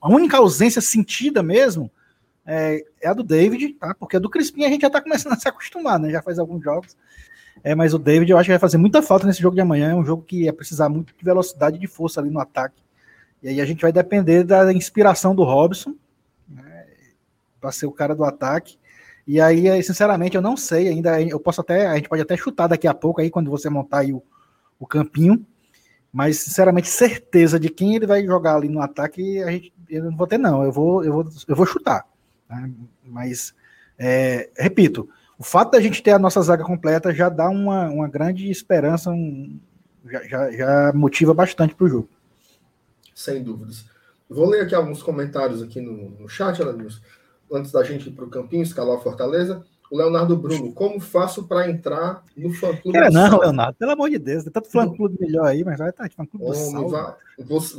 a única ausência sentida mesmo é, é, a do David, tá? Porque a do Crispim a gente já tá começando a se acostumar, né? Já faz alguns jogos. É, mas o David eu acho que vai fazer muita falta nesse jogo de amanhã. É um jogo que ia precisar muito de velocidade e de força ali no ataque. E aí a gente vai depender da inspiração do Robson né, para ser o cara do ataque. E aí, sinceramente, eu não sei ainda. Eu posso até, a gente pode até chutar daqui a pouco aí quando você montar aí o, o campinho. Mas, sinceramente, certeza de quem ele vai jogar ali no ataque, a gente, eu não vou ter, não. Eu vou, eu vou, eu vou chutar. Né? Mas, é, repito, o fato da gente ter a nossa zaga completa já dá uma, uma grande esperança, um, já, já, já motiva bastante para o jogo. Sem dúvidas. Vou ler aqui alguns comentários aqui no, no chat, Alanils, antes da gente ir para o Campinho, escalar a Fortaleza. O Leonardo Bruno, como faço para entrar no fã-clube? É, não, Leonardo, pelo amor de Deus, tem tanto fã-clube melhor aí, mas vai estar tá, fã-clube do Homem, vai,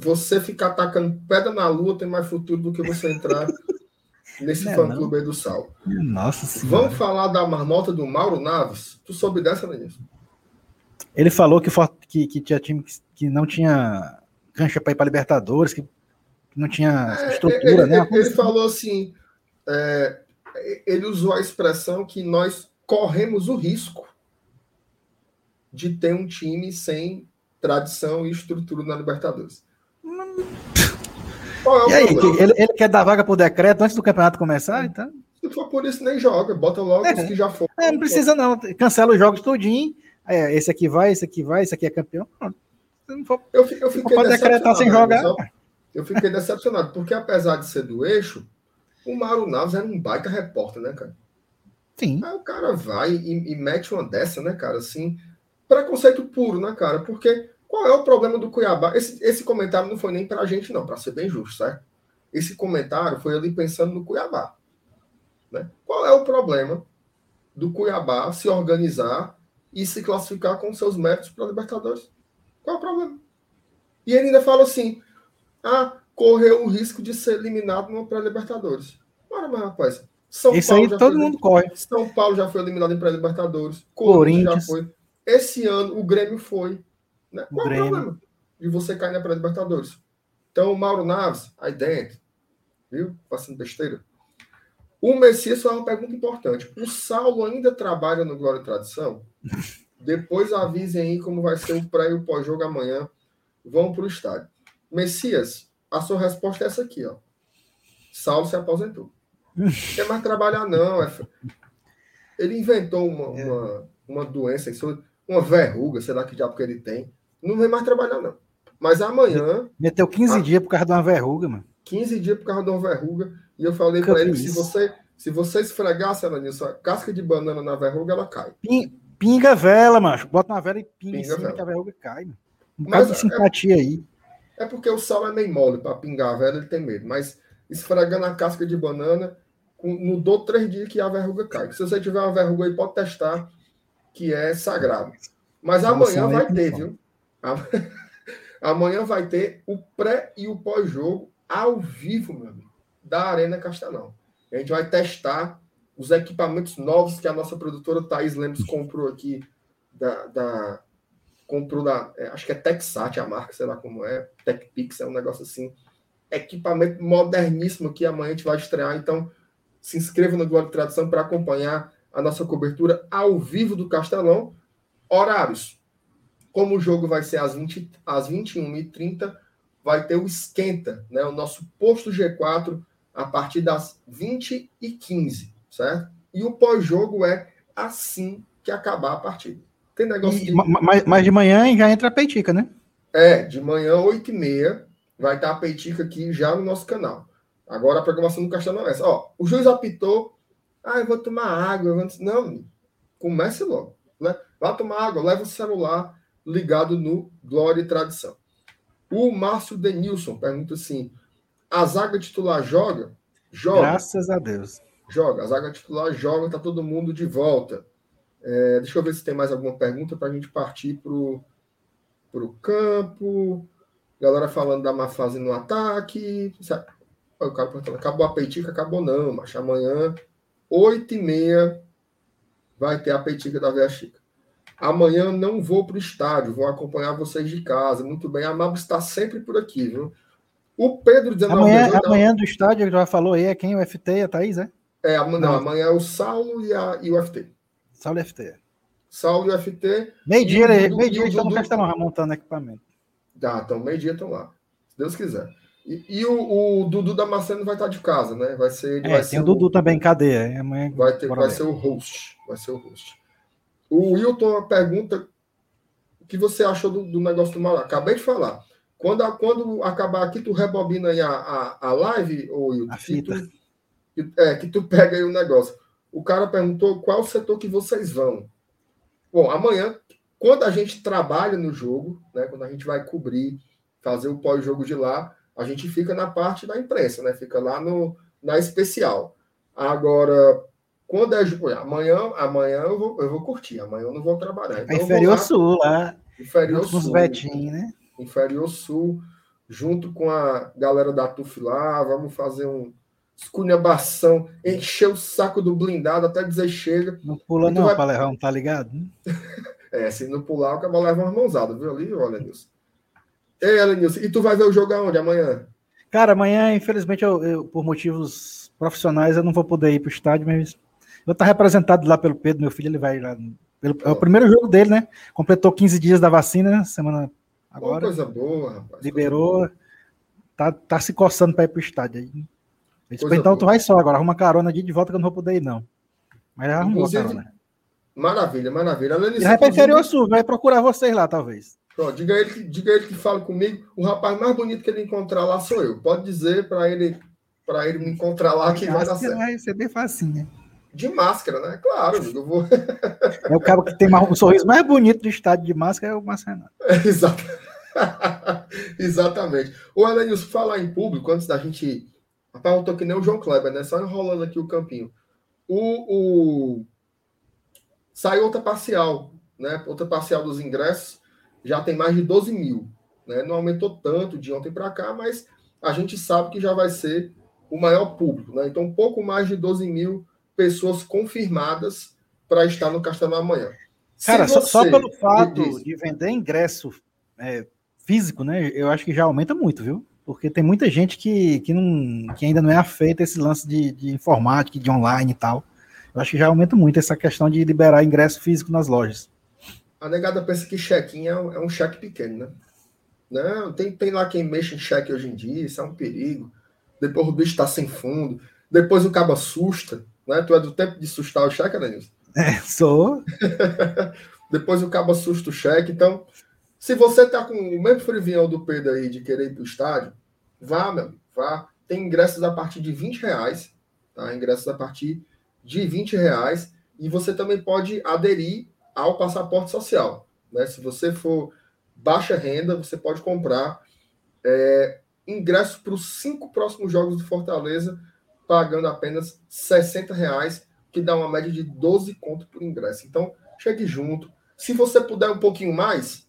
Você ficar atacando pedra na lua tem mais futuro do que você entrar nesse é fã-clube aí do Sal. Nossa senhora. Vamos falar da marmota do Mauro Naves? Tu soube dessa, Lenilson? Ele falou que, que, que tinha time que não tinha cancha para ir para Libertadores, que não tinha é, estrutura, ele, né? Ele, ele falou assim: é, ele usou a expressão que nós corremos o risco de ter um time sem tradição e estrutura na Libertadores. É e aí, ele, ele, quer dar vaga por decreto antes do campeonato começar? Então... Se for por isso, nem joga. Bota logo é. os que já foram. É, não precisa não. Cancela os jogos todinho. É, esse aqui vai, esse aqui vai, esse aqui é campeão. For, eu, eu fiquei pode decretar sem jogar. Só, eu fiquei decepcionado, porque apesar de ser do eixo, o Mauro Naves era um baita repórter, né, cara? Sim. Aí o cara vai e, e mete uma dessa, né, cara? Assim, preconceito puro, né, cara? Porque qual é o problema do Cuiabá? Esse, esse comentário não foi nem pra gente, não, para ser bem justo, certo? Esse comentário foi ali pensando no Cuiabá. Né? Qual é o problema do Cuiabá se organizar e se classificar com seus méritos para a Libertadores? Qual é o problema? E ele ainda fala assim: ah, correu o risco de ser eliminado no pré-Libertadores. Ora, mas rapaz, São Isso Paulo aí todo mundo corre. São Paulo já foi eliminado em pré-Libertadores. Corinthians já foi. Esse ano o Grêmio foi. Né? Qual é o problema de você cair na pré-Libertadores? Então, o Mauro Naves, aí dentro, viu? Passando besteira. O Messias foi uma pergunta importante. O Saulo ainda trabalha no Glória e Tradição? Depois avisem aí como vai ser o pré e o pós-jogo amanhã. Vão para o estádio. Messias, a sua resposta é essa aqui, ó. Saulo se aposentou. Não quer mais trabalhar, não. É... Ele inventou uma, é. uma, uma doença, uma verruga, sei lá que diabo que ele tem. Não vem mais trabalhar, não. Mas amanhã. Meteu 15 a... dias por causa de uma verruga, mano. 15 dias por causa de uma verruga. E eu falei para ele que se você, se você esfregar, Selaninho, a casca de banana na verruga, ela cai. Pinga vela, macho. Bota uma vela e pinga, pinga em cima vela. que a verruga cai. Mano. Um Mas, de é simpatia é... aí. É porque o sal é meio mole para pingar a vela, ele tem medo. Mas esfregando a casca de banana, não dou três dias que a verruga cai. Se você tiver uma verruga aí, pode testar, que é sagrado. Mas amanhã vai ter, viu? Amanhã vai ter o pré e o pós-jogo ao vivo, meu amigo, da Arena Castelão. A gente vai testar os equipamentos novos que a nossa produtora Thaís Lemos comprou aqui da, da comprou da, é, acho que é Texat a marca, sei lá como é, TechPix, é um negócio assim. Equipamento moderníssimo que amanhã a gente vai estrear, então se inscreva no Glória de Tradução para acompanhar a nossa cobertura ao vivo do Castelão. Horários. Como o jogo vai ser às, 20, às 21h30, vai ter o esquenta, né? O nosso posto G4 a partir das 20h15, certo? E o pós-jogo é assim que acabar a partida. Tem negócio e, de... mas, mas, de manhã já entra a peitica, né? É, de manhã, 8h30, vai estar a peitica aqui já no nosso canal. Agora a programação do Castelo é essa. Ó, o juiz apitou. Ah, eu vou tomar água. Eu vou... Não, comece logo. Né? Vá tomar água, leva o celular ligado no Glória e Tradição. O Márcio Denilson pergunta assim: a zaga titular joga? Joga. Graças a Deus. Joga. A zaga titular joga, tá todo mundo de volta. É, deixa eu ver se tem mais alguma pergunta para a gente partir para o campo. Galera falando da má fase no ataque. O cara perguntando, acabou a peitica? Acabou não, mas amanhã, 8h30, vai ter a peitica da Veia Chica. Amanhã não vou para o estádio, vou acompanhar vocês de casa. Muito bem, a Mabo está sempre por aqui, viu? O Pedro 19 amanhã, amanhã do estádio, já falou aí, é quem? O FT e a Thaís, é? É, não, não, amanhã é o Saulo e, a, e o FT. Saulo e FT. Saulo e FT. Meio-dia, meio-dia estão no Castelão montando equipamento. Tá, então meio-dia estão lá. Se Deus quiser. E, e o, o, Dudu Damasceno vai estar de casa, né? Vai ser. É, vai tem ser o Dudu também, cadeia. Amanhã, vai ter, vai ser o host. Vai ser o host. O Wilton pergunta o que você achou do, do negócio do Mauro. Acabei de falar. Quando, quando acabar aqui, tu rebobina aí a, a, a live, ou Wilton, a fita. Que tu, que, é, que tu pega aí o negócio. O cara perguntou qual setor que vocês vão. Bom, amanhã, quando a gente trabalha no jogo, né, quando a gente vai cobrir, fazer o pós-jogo de lá, a gente fica na parte da imprensa, né? Fica lá no, na especial. Agora, quando é amanhã, amanhã eu vou, eu vou curtir, amanhã eu não vou trabalhar. Então, Inferior lá, Sul, lá. Inferior Sul. Betinho, né? Inferior Sul, junto com a galera da TUF lá, vamos fazer um esculhambação, encher o saco do blindado até dizer chega. Não pula não, vai... Palerrão, tá ligado? é, se não pular, o cabelo leva uma mãozada, viu ali? Olha, Nilson. Ei, Elenilson, e tu vai ver o jogo aonde amanhã? Cara, amanhã, infelizmente, eu, eu, por motivos profissionais, eu não vou poder ir pro estádio, mas vou estar representado lá pelo Pedro, meu filho, ele vai lá. Pelo, é o primeiro jogo dele, né? Completou 15 dias da vacina, semana agora. coisa boa, rapaz. Liberou. Tá, tá se coçando para ir pro estádio aí. Disse, então boa. tu vai só agora, arruma carona de volta que eu não vou poder ir, não. Mas arrumou carona. Maravilha, maravilha. Ele vai para Inferior Sul, vai procurar vocês lá, talvez. Pronto, diga ele, que, diga ele que fala comigo. O rapaz mais bonito que ele encontrar lá sou eu. Pode dizer para ele para ele me encontrar lá que vai dar certo. Vai ser bem facinho. De máscara, né? Claro, eu vou. É o cara que tem o sorriso mais bonito do estádio de máscara é o Marcelo. É, exato. Exatamente. O Elenilson, falar em público, antes da gente. Rapaz, eu tô que nem o João Kleber, né? Só enrolando aqui o campinho. O, o... Saiu outra parcial, né? Outra parcial dos ingressos já tem mais de 12 mil. Né? Não aumentou tanto de ontem para cá, mas a gente sabe que já vai ser o maior público. Né? Então, um pouco mais de 12 mil pessoas confirmadas para estar no Castelão amanhã. Cara, só, só, pelo fato diz... de vender ingresso é, físico, né? Eu acho que já aumenta muito, viu? Porque tem muita gente que, que, não, que ainda não é afeita esse lance de, de informática, de online e tal. Eu acho que já aumenta muito essa questão de liberar ingresso físico nas lojas. A negada pensa que chequinho é um, é cheque pequeno, né? Não, tem, tem lá quem mexe em cheque hoje em dia, isso é um perigo. Depois o bicho está sem fundo. Depois o cabo assusta, né? Tu é do tempo de assustar o cheque, né, Nilson? É, sou. Depois o cabo assusta o cheque. Então, se você tá com o mesmo frivião do Pedro aí de querer ir pro estádio, vá, meu amigo, vá. Tem ingressos a partir de 20 reais, tá? Ingressos a partir de 20 reais. E você também pode aderir ao passaporte social. Né? Se você for baixa renda, você pode comprar é, ingresso para os cinco próximos jogos do Fortaleza, pagando apenas 60 reais, que dá uma média de 12 conto por ingresso. Então, chegue junto. Se você puder um pouquinho mais,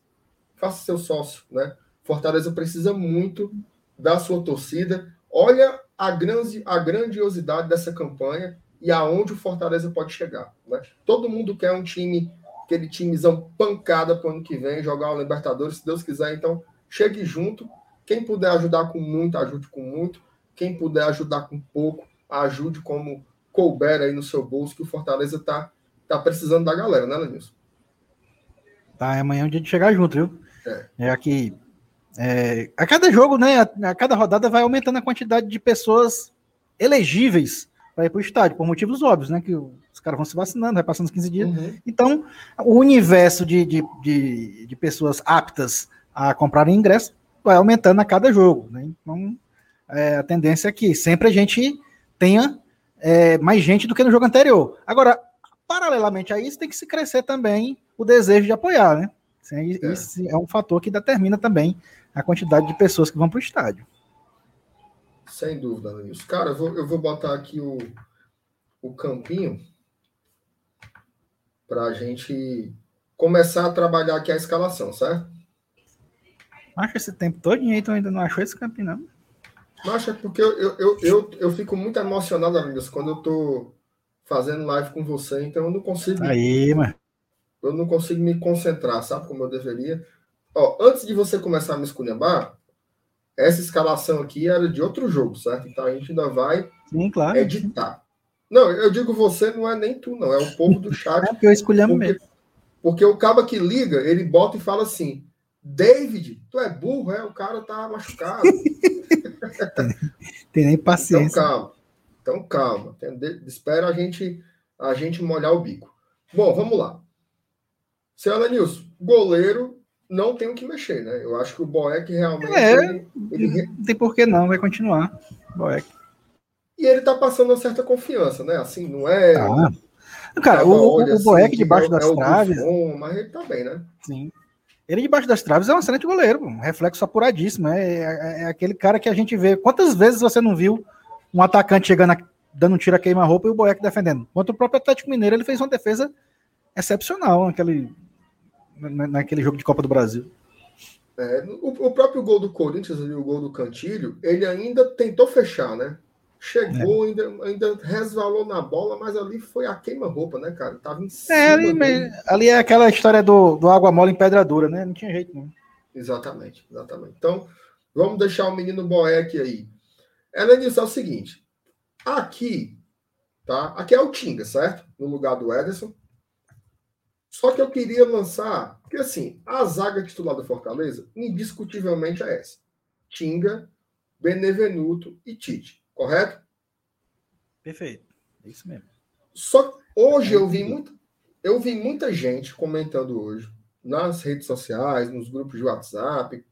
faça seu sócio. Né? Fortaleza precisa muito da sua torcida. Olha a, grande, a grandiosidade dessa campanha e aonde o Fortaleza pode chegar. Né? Todo mundo quer um time aquele timezão pancada para o ano que vem, jogar o Libertadores, se Deus quiser. Então, chegue junto. Quem puder ajudar com muito, ajude com muito. Quem puder ajudar com pouco, ajude como couber aí no seu bolso, que o Fortaleza tá, tá precisando da galera, né, Lenilson? Tá, amanhã é o dia de chegar junto, viu? É. é aqui. É, a cada jogo, né? A, a, cada rodada vai aumentando a quantidade de pessoas elegíveis para ir para o estádio, por motivos óbvios, né? Que os caras vão se vacinando, vai passando os 15 dias. Uhum. Então, o universo de, de, de, de, pessoas aptas a comprarem ingresso vai aumentando a cada jogo. Né? Então, é, a tendência é que sempre a gente tenha é, mais gente do que no jogo anterior. Agora, paralelamente a isso, tem que se crescer também o desejo de apoiar, né? Esse é. é um fator que determina também a quantidade de pessoas que vão para o estádio. Sem dúvida, Luiz. Cara, eu vou, eu vou botar aqui o, o campinho para a gente começar a trabalhar aqui a escalação, certo? Acho esse tempo todo então ainda não achou esse campinho, não. Mas é porque eu, eu, eu, eu, eu fico muito emocionado, amigos, quando eu tô fazendo live com você, então eu não consigo. Aí, mano. Eu não consigo me concentrar, sabe como eu deveria. Ó, antes de você começar a me esculhambar, essa escalação aqui era de outro jogo, certo? Então a gente ainda vai Sim, claro. editar. Não, eu digo você, não é nem tu, não, é o povo do chat. É porque eu escolhemos porque, mesmo. Porque o cabo que liga, ele bota e fala assim: David, tu é burro, é? O cara tá machucado. tem nem paciência. Então calma. Então calma. Espera a gente, a gente molhar o bico. Bom, vamos lá. Senhora Nilson, goleiro não tem o que mexer, né? Eu acho que o Boeck realmente. É, ele, ele... Não tem por que não, vai continuar. Boeck. E ele tá passando uma certa confiança, né? Assim, não é. Tá. Cara, o, o, o Boeck assim, debaixo é, das é traves. Mas ele tá bem, né? Sim. Ele debaixo das traves é um excelente goleiro, um reflexo apuradíssimo. É, é, é, aquele cara que a gente vê. Quantas vezes você não viu um atacante chegando, dando um tiro a queima-roupa e o Boeck defendendo? Contra o próprio Atlético Mineiro, ele fez uma defesa excepcional naquele, naquele jogo de Copa do Brasil. É, o, o, próprio gol do Corinthians, o gol do Cantilho, ele ainda tentou fechar, né? Chegou, é. ainda, ainda resvalou na bola, mas ali foi a queima-roupa, né, cara? Tava em cima. É, ali, ali, é aquela história do, do água mole em pedra dura, né? Não tinha jeito, não. Exatamente, exatamente. Então, vamos deixar o menino Boeck aí. Helenis, é o seguinte: aqui, tá? Aqui é o Tinga, certo? No lugar do Ederson. Só que eu queria lançar, porque assim, a zaga titular do Fortaleza, indiscutivelmente é essa: Tinga, Benevenuto e Tite. Correto? Perfeito. É isso mesmo. Só hoje eu vi muito, eu vi muita gente comentando hoje nas redes sociais, nos grupos de WhatsApp,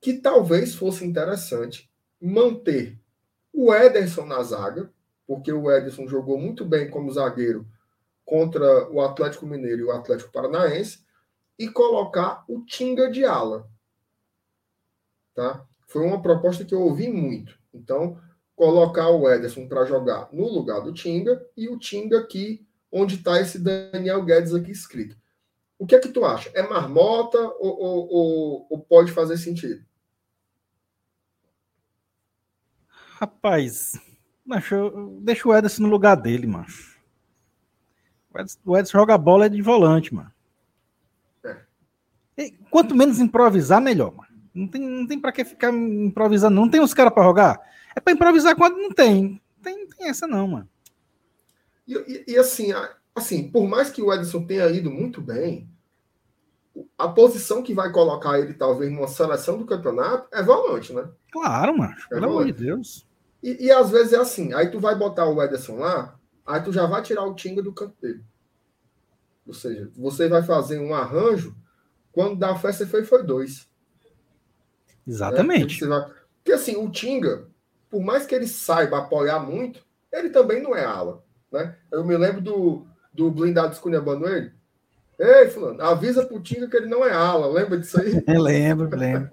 que talvez fosse interessante manter o Ederson na zaga, porque o Ederson jogou muito bem como zagueiro contra o Atlético Mineiro e o Atlético Paranaense, e colocar o Tinga de ala. Tá? Foi uma proposta que eu ouvi muito. Então, colocar o Ederson para jogar no lugar do Tinga e o Tinga aqui, onde está esse Daniel Guedes aqui escrito. O que é que tu acha? É marmota ou, ou, ou, ou pode fazer sentido? Rapaz, macho, deixa o Ederson no lugar dele, macho. O Ederson, o Ederson joga bola é de volante, mano. É. Quanto menos improvisar, melhor, mano. Não tem, não tem para que ficar improvisando. Não tem os caras para jogar. É para improvisar quando não tem. tem. Tem essa não, mano. E, e, e, assim, assim, por mais que o Edson tenha ido muito bem, a posição que vai colocar ele, talvez, numa seleção do campeonato é volante, né? Claro, mano. É pelo amor de Deus. E, e, às vezes é assim, aí tu vai botar o Ederson lá, aí tu já vai tirar o Tinga do canto dele. Ou seja, você vai fazer um arranjo, quando dá a festa foi, foi dois. Exatamente. Né? Vai... Porque assim, o Tinga, por mais que ele saiba apoiar muito, ele também não é ala. Né? Eu me lembro do, do blindado esculhambando ele. Ei, fulano, avisa pro Tinga que ele não é ala. Lembra disso aí? Eu lembro, lembro.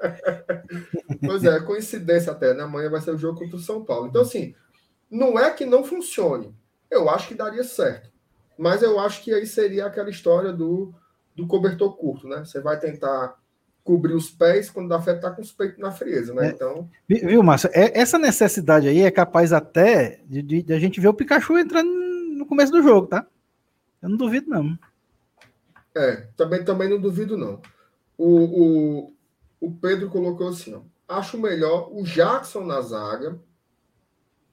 pois é, coincidência até, né? Amanhã vai ser o jogo contra o São Paulo. Então, assim, não é que não funcione. Eu acho que daria certo. Mas eu acho que aí seria aquela história do, do cobertor curto, né? Você vai tentar cobrir os pés quando dá fé tá com os peitos na frieza, né? É, então. Viu, Márcio? É, essa necessidade aí é capaz até de, de, de, a gente ver o Pikachu entrando no começo do jogo, tá? Eu não duvido, não. É, também, também não duvido, não. O, o, o Pedro colocou assim: ó, acho melhor o Jackson na zaga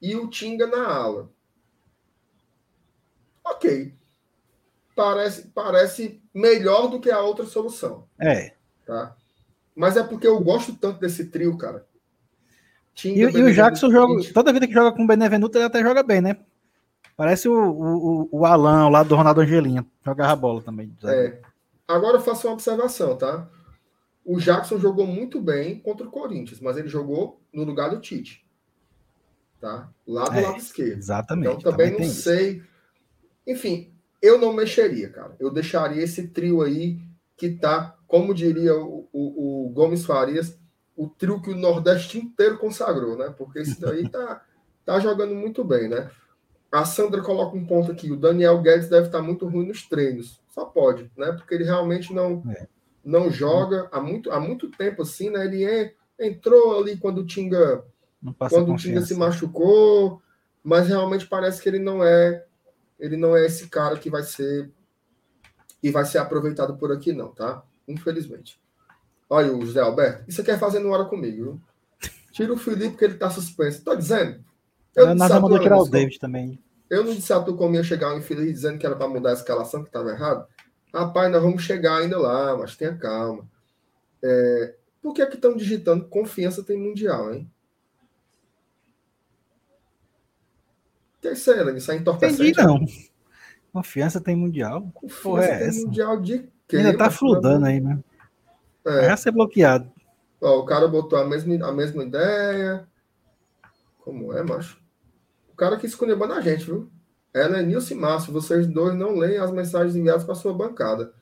e o Tinga na ala. Ok. Parece, parece melhor do que a outra solução. É. Tá? Mas é porque eu gosto tanto desse trio, cara. Tinga, e, e o Jackson joga, toda vida que joga com o Benevenuto, ele até joga bem, né? Parece o, o, o Alan, lá do Ronaldo Angelinha. Jogava a bola também. É. Agora eu faço uma observação, tá? O Jackson jogou muito bem contra o Corinthians, mas ele jogou no lugar do Tite. Tá? Lá do é, lado esquerdo. Exatamente. Então também, também não sei. Isso. Enfim, eu não mexeria, cara. Eu deixaria esse trio aí que tá como diria o, o, o, Gomes Farias, o trio que o Nordeste inteiro consagrou, né? Porque esse daí tá, tá jogando muito bem, né? A Sandra coloca um ponto aqui, o Daniel Guedes deve estar muito ruim nos treinos. Só pode, né? Porque ele realmente não, é. não joga há muito, há muito tempo assim, né? Ele é, entrou ali quando o Tinga, quando o Tinga se machucou, mas realmente parece que ele não é ele não é esse cara que vai ser que vai ser aproveitado por aqui não, tá? Infelizmente. Olha o José Alberto. Isso quer fazer no hora comigo, viu? Tira o Felipe porque ele tá suspenso. Tô dizendo. Eu não, nada mandou tirar o David também. Eu não disse a tu como ia chegar um infeliz dizendo que era para mudar a escalação, que estava errado. Rapaz, nós vamos chegar ainda lá, mas tenha calma. É, por que é que estão digitando confiança tem mundial, hein? É isso é entorpecente? Entendi, não. Confiança tem mundial? Confiança Porra, é tem essa? mundial de quê? Ainda tá fludando aí, né? É. Vai ser bloqueado. Ó, o cara botou a mesma, a mesma ideia. Como é, macho? O cara quis escolher na gente, viu? Ela é Nilce Márcio. Vocês dois não leem as mensagens enviadas para sua bancada.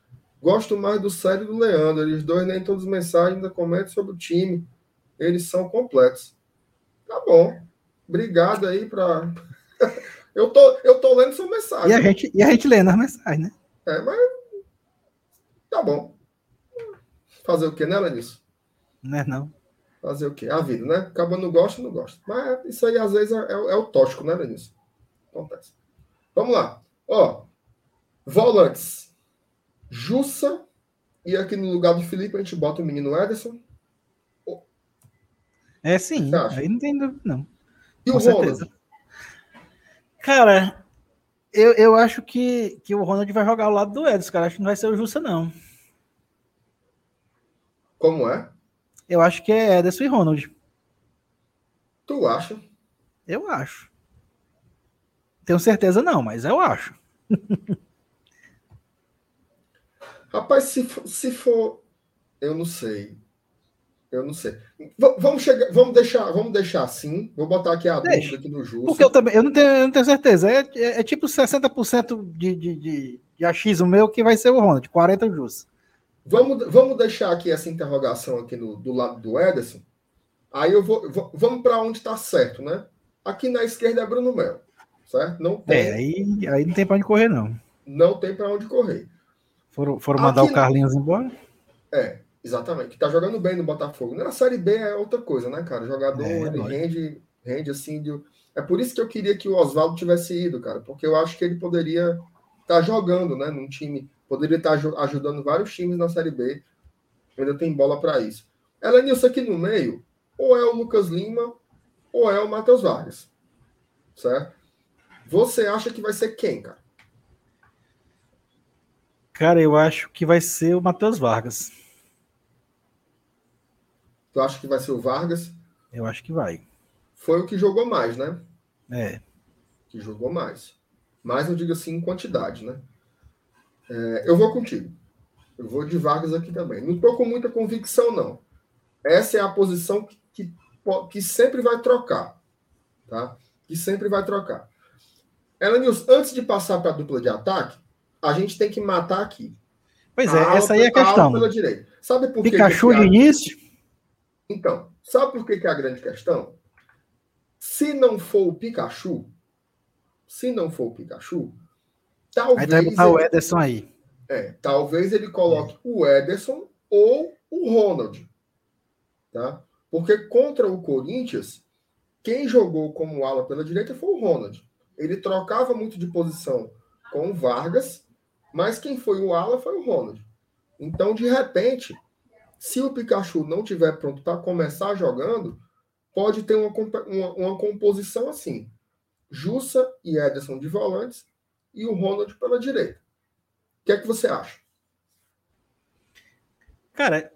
Gosto mais do Sério e do Leandro. Eles dois nem todas as mensagens ainda comentam sobre o time. Eles são completos. Tá bom. Obrigado aí para. eu, tô, eu tô lendo sua mensagem. E a gente, e a gente lendo as mensagens, né? É, mas. Tá bom. Fazer o quê, né, Lenício? Não é não. Fazer o quê? A vida, né? Acaba não gosta, não gosta. Mas isso aí, às vezes, é, é, é o tóxico, né, Lenício? Acontece. Vamos lá. Ó, volantes. Jussa. E aqui no lugar do Felipe, a gente bota o menino Ederson. É sim. Aí não tem dúvida, não. E Com o certeza. Ronald? Cara, eu, eu acho que, que o Ronald vai jogar ao lado do Ederson, cara. Acho que não vai ser o Jussa, não. Como é? Eu acho que é Ederson e Ronald. Tu acha? Eu acho. Tenho certeza não, mas eu acho. Rapaz, se for, se for, eu não sei. Eu não sei. V vamos chegar, vamos deixar, vamos deixar assim. Vou botar aqui a Deixa. dúvida aqui no justo. Porque eu também, eu não tenho, eu não tenho certeza. É, é, é tipo 60% de, de, de, de achismo meu que vai ser o Ronald, 40 justo. Vamos, vamos deixar aqui essa interrogação aqui no, do lado do Ederson. Aí eu vou, vou vamos para onde está certo, né? Aqui na esquerda é Bruno Melo, certo? Não tem. É, aí, aí não tem para onde correr não. Não tem para onde correr. Foram, foram mandar aqui, o Carlinhos embora? É, exatamente. Que tá jogando bem no Botafogo. Na Série B é outra coisa, né, cara? O jogador é, ele rende, rende assim. De... É por isso que eu queria que o Oswaldo tivesse ido, cara, porque eu acho que ele poderia estar tá jogando, né, num time Poderia estar ajudando vários times na Série B. Ainda tem bola para isso. Elenilson aqui no meio, ou é o Lucas Lima, ou é o Matheus Vargas. Certo? Você acha que vai ser quem, cara? Cara, eu acho que vai ser o Matheus Vargas. Tu acha que vai ser o Vargas? Eu acho que vai. Foi o que jogou mais, né? É. Que jogou mais. Mais eu digo assim em quantidade, né? É, eu vou contigo. Eu vou de Vargas aqui também. Não estou com muita convicção, não. Essa é a posição que, que, que sempre vai trocar. Tá? Que sempre vai trocar. Elenils, antes de passar para a dupla de ataque, a gente tem que matar aqui. Pois é, a essa aí é a questão. Pela direita. Sabe por Pikachu que de início? Então, sabe por que, que é a grande questão? Se não for o Pikachu, se não for o Pikachu, Talvez aí botar ele, o Ederson aí. É, talvez ele coloque é. o Ederson ou o Ronald. Tá? Porque contra o Corinthians, quem jogou como ala pela direita foi o Ronald. Ele trocava muito de posição com o Vargas, mas quem foi o ala foi o Ronald. Então, de repente, se o Pikachu não tiver pronto para começar jogando, pode ter uma, uma, uma composição assim: Jussa e Ederson de volantes e o Ronald pela direita. O que é que você acha? Cara,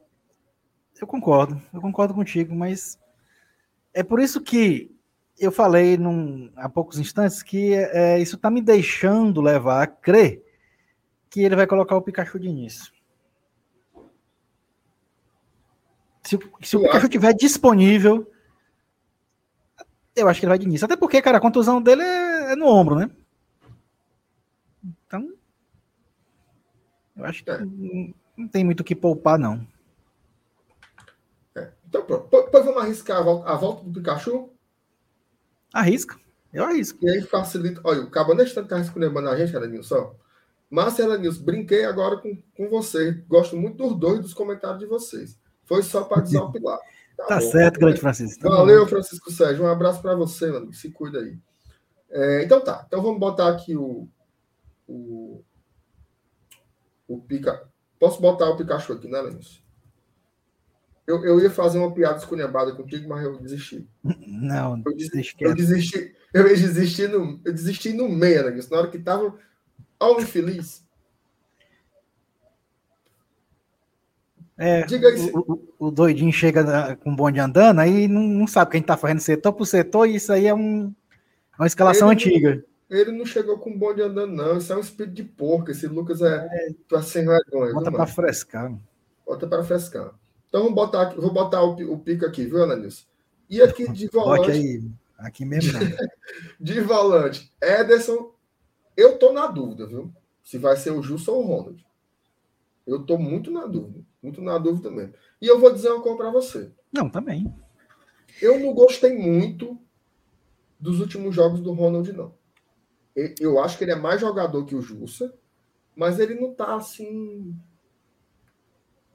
eu concordo, eu concordo contigo, mas é por isso que eu falei num, há poucos instantes que é, isso está me deixando levar a crer que ele vai colocar o Pikachu de início. Se, se o Pikachu estiver disponível, eu acho que ele vai de início. Até porque, cara, a contusão dele é, é no ombro, né? Então, eu acho que é. não, não, tem muito o que poupar, não. É. Então, pronto. Depois vamos arriscar a volta, a volta, do Pikachu? Arrisca. Eu arrisco. E aí facilita. Olha, o Cabo neste está escolhendo a gente, Elenilson. Márcia Elenilson, brinquei agora com, com você. Gosto muito dos dois dos comentários de vocês. Foi só para desopilar. Tá, tá certo, grande Francisco. Tá Valeu, bom. Francisco Sérgio. Um abraço para você, mano. Se cuida aí. É, então tá. Então vamos botar aqui o, o, o Pica. Posso botar o Pikachu aqui, né, Lenilson? Eu, eu ia fazer uma piada esculhambada contigo, mas eu desisti. Não, eu desisti. Eu desisti, eu desisti, no, eu desisti no meio, Lenilson, na hora que tava ao infeliz. É, Diga aí. O, o, o doidinho chega com o bonde andando, aí não, não sabe quem tá fazendo setor por setor, e isso aí é um, uma escalação ele antiga. Ele não chegou com o bonde andando, não. Isso é um espírito de porco. Esse Lucas é, é tá sem vergonha. Bota para frescar. Bota para frescar. Então vou botar, aqui, vou botar o, o pico aqui, viu, Ananilson? E aqui de volante. Aí, aqui mesmo. de volante, Ederson. Eu tô na dúvida, viu? Se vai ser o Justo ou o Ronald. Eu tô muito na dúvida. Muito na dúvida mesmo. E eu vou dizer uma coisa para você. Não, também. Eu não gostei muito dos últimos jogos do Ronald, não. Eu acho que ele é mais jogador que o Jussa, mas ele não tá assim.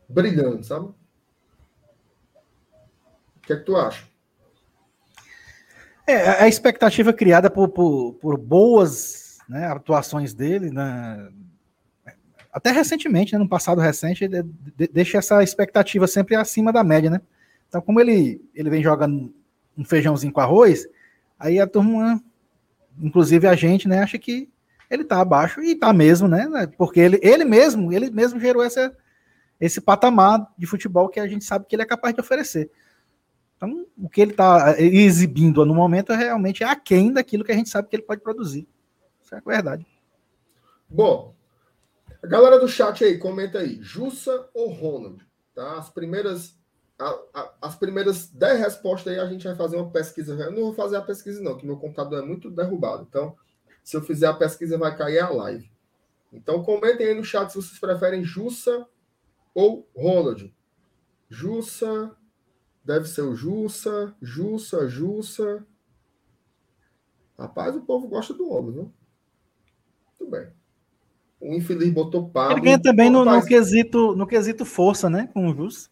brilhando, sabe? O que é que tu acha? É, a expectativa criada por, por, por boas né, atuações dele, né, até recentemente, né, no passado recente, de, de, deixa essa expectativa sempre acima da média, né? Então, como ele, ele vem jogando um feijãozinho com arroz, aí a turma, inclusive a gente, né, acha que ele tá abaixo e tá mesmo, né? Porque ele, ele mesmo, ele mesmo gerou essa, esse patamar de futebol que a gente sabe que ele é capaz de oferecer. Então, o que ele está exibindo no momento é realmente aquém daquilo que a gente sabe que ele pode produzir. Isso é verdade. Bom, a galera do chat aí, comenta aí. Jussa ou Ronald? Tá? As primeiras a, a, as primeiras 10 respostas aí a gente vai fazer uma pesquisa. Eu não vou fazer a pesquisa, não, que meu computador é muito derrubado. Então, se eu fizer a pesquisa, vai cair a live. Então, comentem aí no chat se vocês preferem Jussa ou Ronald. Jussa, deve ser o Jussa, Jussa, Jussa. Rapaz, o povo gosta do homem, viu? Muito bem. O infeliz botou Pablo. Ele ganha também no, no, quesito, no quesito força, né? Com o Jus.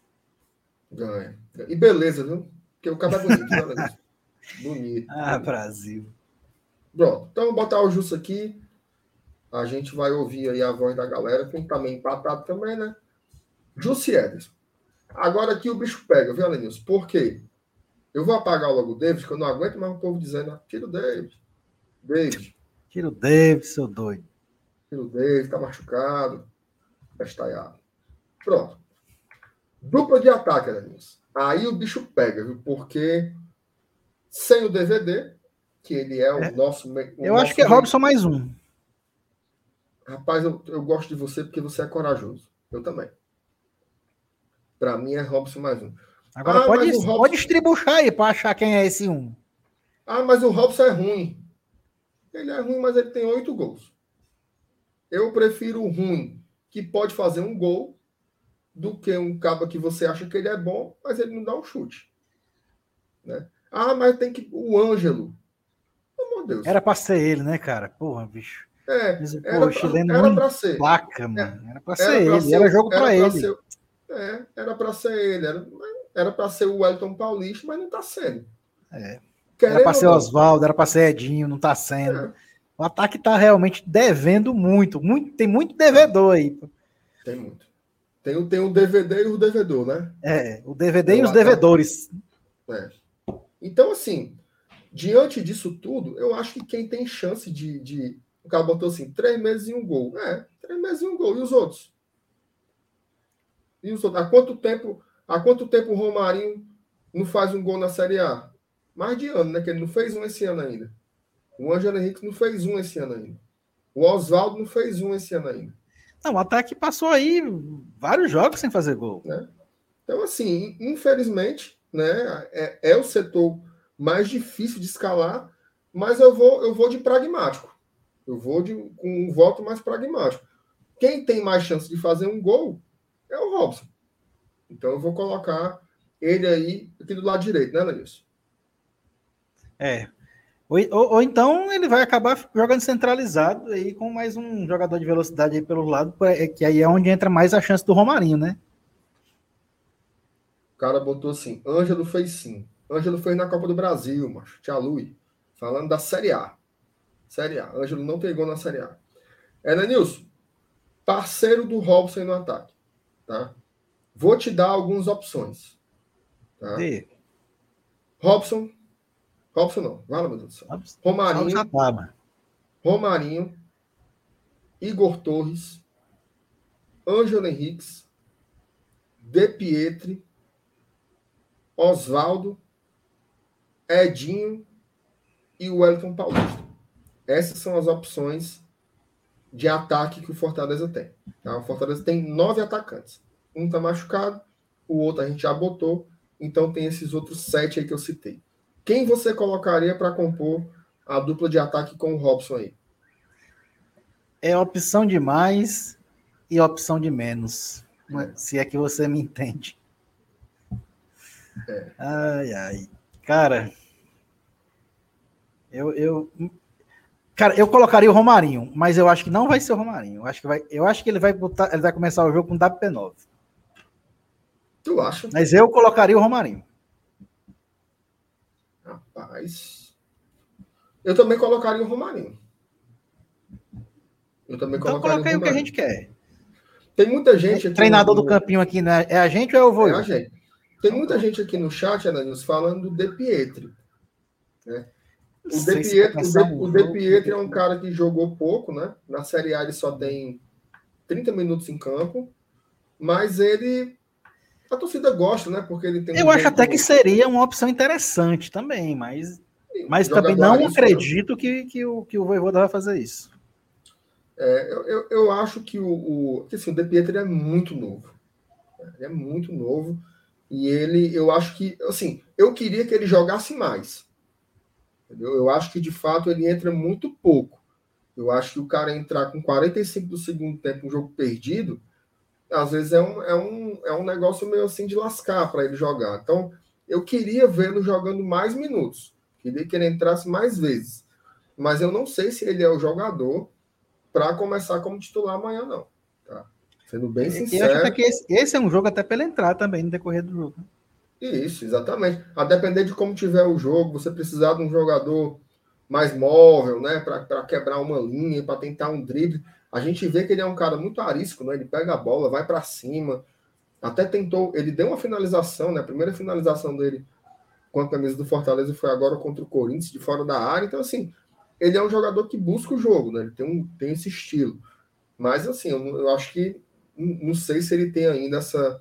Ganha. E beleza, viu? Porque o cara é bonito, olha Bonito. Ah, Brasil. Pronto. Então, vou botar o Jus aqui. A gente vai ouvir aí a voz da galera, com também empatado também, né? Jussi Ederson. Agora aqui o bicho pega, viu, Alenilson? Por quê? Eu vou apagar logo o David, que eu não aguento mais o povo dizendo, tira o David. David. Tira o David, seu doido. O David está machucado. Estaiado. Pronto. Dupla de ataque, Adenis. Aí o bicho pega, viu? Porque sem o DVD, que ele é o é. nosso. O eu nosso acho que é Robson mais um. Rapaz, eu, eu gosto de você porque você é corajoso. Eu também. Para mim é Robson mais um. Agora ah, pode, Robson... pode estribuchar aí para achar quem é esse um. Ah, mas o Robson é ruim. Ele é ruim, mas ele tem oito gols. Eu prefiro o ruim, que pode fazer um gol, do que um cabo que você acha que ele é bom, mas ele não dá um chute. Né? Ah, mas tem que. O Ângelo. Pelo amor de Deus. Era pra ser ele, né, cara? Porra, bicho. É, mas, era, pô, chileno era pra ser. Placa, mano. Era pra ser era ele. Ser, era jogo pra, pra ele. Ser, é, era pra ser ele. Era, era pra ser o Wellington Paulista, mas não tá sendo. É. era pra ser Oswaldo, era pra ser Edinho, não tá sendo. É. O ataque está realmente devendo muito, muito. Tem muito devedor aí. Tem muito. Tem, o, tem o DVD e o devedor, né? É, o DVD e os devedores. É. Então, assim, diante disso tudo, eu acho que quem tem chance de. de... O cara botou assim, três meses e um gol. É, três meses e um gol. E os outros? E os outros? Há quanto tempo, há quanto tempo o Romarinho não faz um gol na Série A? Mais de ano, né? Que ele não fez um esse ano ainda. O Ângelo Henrique não fez um esse ano ainda. O Oswaldo não fez um esse ano ainda. Não, o ataque passou aí vários jogos sem fazer gol. Né? Então, assim, infelizmente, né, é, é, o setor mais difícil de escalar, mas eu vou, eu vou de pragmático. Eu vou de, com um voto mais pragmático. Quem tem mais chance de fazer um gol é o Robson. Então eu vou colocar ele aí aqui do lado direito, né, Lenilson? É, ou, ou, ou, então ele vai acabar jogando centralizado aí com mais um jogador de velocidade aí pelo lado, é, que aí é onde entra mais a chance do Romarinho, né? O cara botou assim: Ângelo fez sim. Ângelo fez na Copa do Brasil, macho. Tia Lui. Falando da Série A. Série A. Ângelo não pegou na Série A. É, Nilson, parceiro do Robson no ataque. Tá? Vou te dar algumas opções. Tá? Robson, Robson não. Fala, meu Deus do céu. Romarinho. Romarinho. Igor Torres. Ângelo Henriques. De Pietri, Oswaldo, Edinho e o Wellington Paulista. Essas são as opções de ataque que o Fortaleza tem. Tá? O Fortaleza tem nove atacantes. Um está machucado, o outro a gente já botou, então tem esses outros sete aí que eu citei. Quem você colocaria para compor a dupla de ataque com o Robson aí? É opção de mais e opção de menos. Se é que você me entende. É. Ai, ai. Cara, eu, eu, cara, eu colocaria o Romarinho, mas eu acho que não vai ser o Romarinho. Eu acho que, vai, eu acho que ele vai botar, ele vai começar o jogo com WP9. Tu acha? Mas eu colocaria o Romarinho. Rapaz. Eu também colocaria o Romarinho. Eu também então colocaria o, o que a gente quer. Tem muita gente aqui. Treinador no... do campinho aqui, né? É a gente ou eu vou? É a gente. Tem muita gente aqui no chat, Ananias, falando do De Pietri. Né? O De, Pietri, o, de, o De Pietri é um cara que jogou pouco, né? Na Série A ele só tem 30 minutos em campo, mas ele a torcida gosta, né? Porque ele tem. Eu um acho até que seria uma opção interessante também, mas, mas também não né? acredito que, que, o, que o Voivoda vai fazer isso. É, eu, eu, eu, acho que o, o, assim, o De Pietro é muito novo. Ele é muito novo. E ele, eu acho que, assim, eu queria que ele jogasse mais. Entendeu? Eu acho que, de fato, ele entra muito pouco. Eu acho que o cara entrar com 45 do segundo tempo, um jogo perdido, às vezes é um, é um, é um negócio meio assim de lascar para ele jogar. Então, eu queria vê-lo jogando mais minutos. Queria que ele entrasse mais vezes. Mas eu não sei se ele é o jogador para começar como titular amanhã, não. Tá? Sendo bem sincero. Eu acho que esse, esse, é um jogo até para ele entrar também no decorrer do jogo. Isso, exatamente. A depender de como tiver o jogo, você precisar de um jogador mais móvel, né? Para quebrar uma linha, para tentar um drible. A gente vê que ele é um cara muito arisco, né? Ele pega a bola, vai para cima. Até tentou, ele deu uma finalização, né? A primeira finalização dele com a camisa do Fortaleza foi agora contra o Corinthians, de fora da área. Então, assim, ele é um jogador que busca o jogo, né? Ele tem, um, tem esse estilo. Mas, assim, eu, eu acho que não sei se ele tem ainda essa,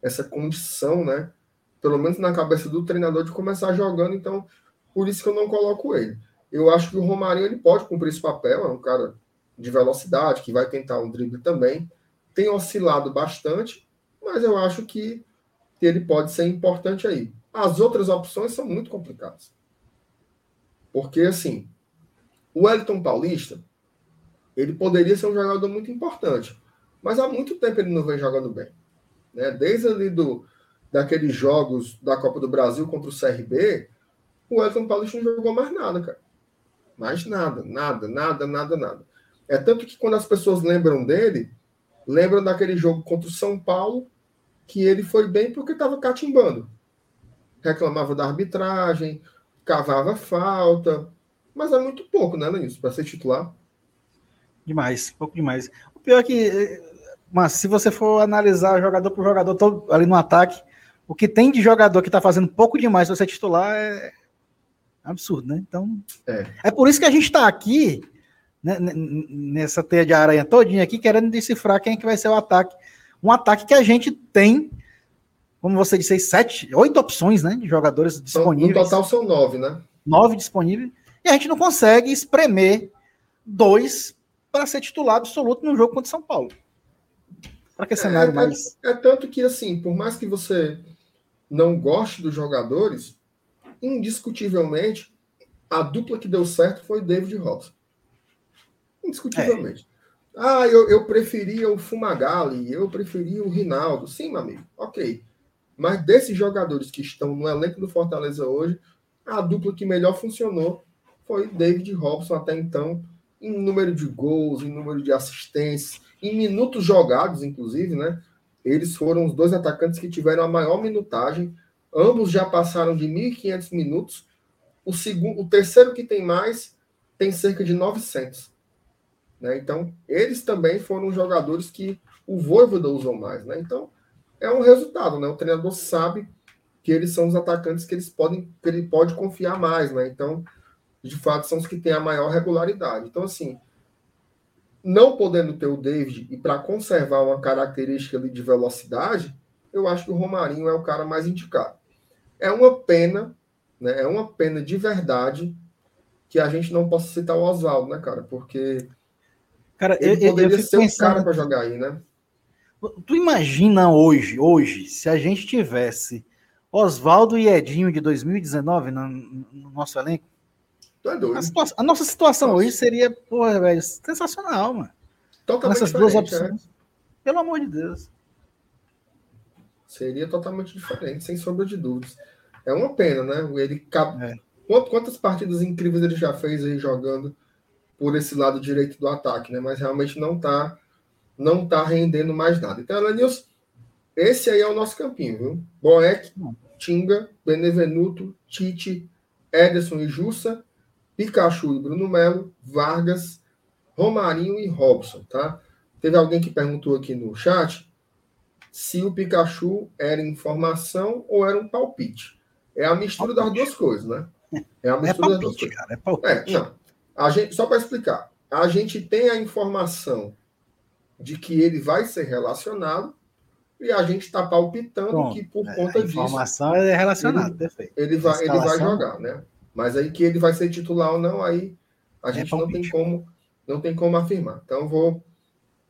essa condição, né? Pelo menos na cabeça do treinador de começar jogando. Então, por isso que eu não coloco ele. Eu acho que o Romarinho ele pode cumprir esse papel. É um cara de velocidade, que vai tentar um drible também. Tem oscilado bastante, mas eu acho que ele pode ser importante aí. As outras opções são muito complicadas. Porque, assim, o Wellington Paulista, ele poderia ser um jogador muito importante, mas há muito tempo ele não vem jogando bem. Né? Desde ali do, daqueles jogos da Copa do Brasil contra o CRB, o Wellington Paulista não jogou mais nada, cara. Mais nada, nada, nada, nada, nada. É tanto que quando as pessoas lembram dele, lembram daquele jogo contra o São Paulo, que ele foi bem porque estava catimbando. Reclamava da arbitragem, cavava falta, mas é muito pouco, né, Lenilson, para ser titular. Demais, pouco demais. O pior é que, mas se você for analisar jogador por jogador todo ali no ataque, o que tem de jogador que está fazendo pouco demais para ser titular é absurdo, né? Então, é, é por isso que a gente está aqui né, nessa teia de aranha todinha aqui, querendo decifrar quem é que vai ser o ataque. Um ataque que a gente tem, como você disse, sete, oito opções né, de jogadores disponíveis. No total são nove, né? Nove disponíveis. E a gente não consegue espremer dois para ser titular absoluto no jogo contra São Paulo. Para que cenário é, é, mais. É, é tanto que, assim, por mais que você não goste dos jogadores, indiscutivelmente, a dupla que deu certo foi David Robson. Indiscutivelmente. É. Ah, eu, eu preferia o Fumagalli, eu preferia o Rinaldo. Sim, meu amigo, ok. Mas desses jogadores que estão no elenco do Fortaleza hoje, a dupla que melhor funcionou foi David Robson até então, em número de gols, em número de assistências, em minutos jogados, inclusive, né? Eles foram os dois atacantes que tiveram a maior minutagem. Ambos já passaram de 1.500 minutos. O segundo, o terceiro que tem mais tem cerca de 900. Né? Então, eles também foram jogadores que o Voivoda usou mais. Né? Então, é um resultado. Né? O treinador sabe que eles são os atacantes que eles podem que ele pode confiar mais. Né? Então, de fato, são os que têm a maior regularidade. Então, assim, não podendo ter o David e para conservar uma característica ali de velocidade, eu acho que o Romarinho é o cara mais indicado. É uma pena, né? É uma pena de verdade que a gente não possa citar o Oswaldo, né, cara? Porque cara, ele eu, poderia eu ser pensando... o cara para jogar aí, né? Tu imagina hoje, hoje, se a gente tivesse Oswaldo e Edinho de 2019 no, no nosso elenco? Tu é doido. A, situação, a nossa situação nossa. hoje seria, porra, velho, sensacional, mano. Totalmente essas duas opções. É. Pelo amor de Deus. Seria totalmente diferente, sem sombra de dúvidas. É uma pena, né? Ele cabe... É. Quantas partidas incríveis ele já fez aí jogando por esse lado direito do ataque, né? Mas realmente não tá, não tá rendendo mais nada. Então, Elenilson, esse aí é o nosso campinho, viu? Boeck, Tinga, Benevenuto, Tite, Ederson e Jussa, Pikachu e Bruno Melo, Vargas, Romarinho e Robson, tá? Teve alguém que perguntou aqui no chat se o Pikachu era informação ou era um palpite. É a mistura palpite. das duas coisas, né? É a mistura é palpite, das duas coisas. Cara, é, palpite. é não. A gente, só para explicar, a gente tem a informação de que ele vai ser relacionado e a gente está palpitando Pronto, que por é, conta a informação disso. é relacionado, ele, perfeito. Ele vai, ele vai jogar, né? Mas aí que ele vai ser titular ou não, aí a é gente não tem como não tem como afirmar. Então vou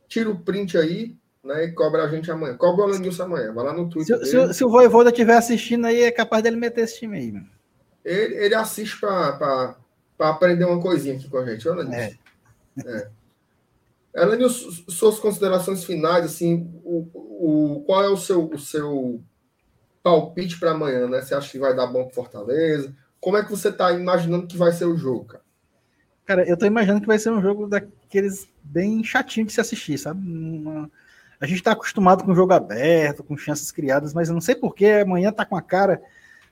tira o print aí, né? E cobra a gente amanhã. Cobra o Alanilson amanhã. Vai lá no Twitter. Se, se, se, o Voivoda estiver assistindo aí, é capaz dele meter esse time aí, mano. Ele, ele assiste para aprender uma coisinha aqui com a gente, Alanilson. É. é. Alanilson, suas considerações finais, assim, o, o, qual é o seu, o seu palpite para amanhã, né? Você acha que vai dar bom para Fortaleza? Como é que você está imaginando que vai ser o jogo, cara? Cara, eu tô imaginando que vai ser um jogo daqueles bem chatinho de se assistir, sabe? Uma... A gente tá acostumado com jogo aberto, com chances criadas, mas eu não sei porquê amanhã tá com a cara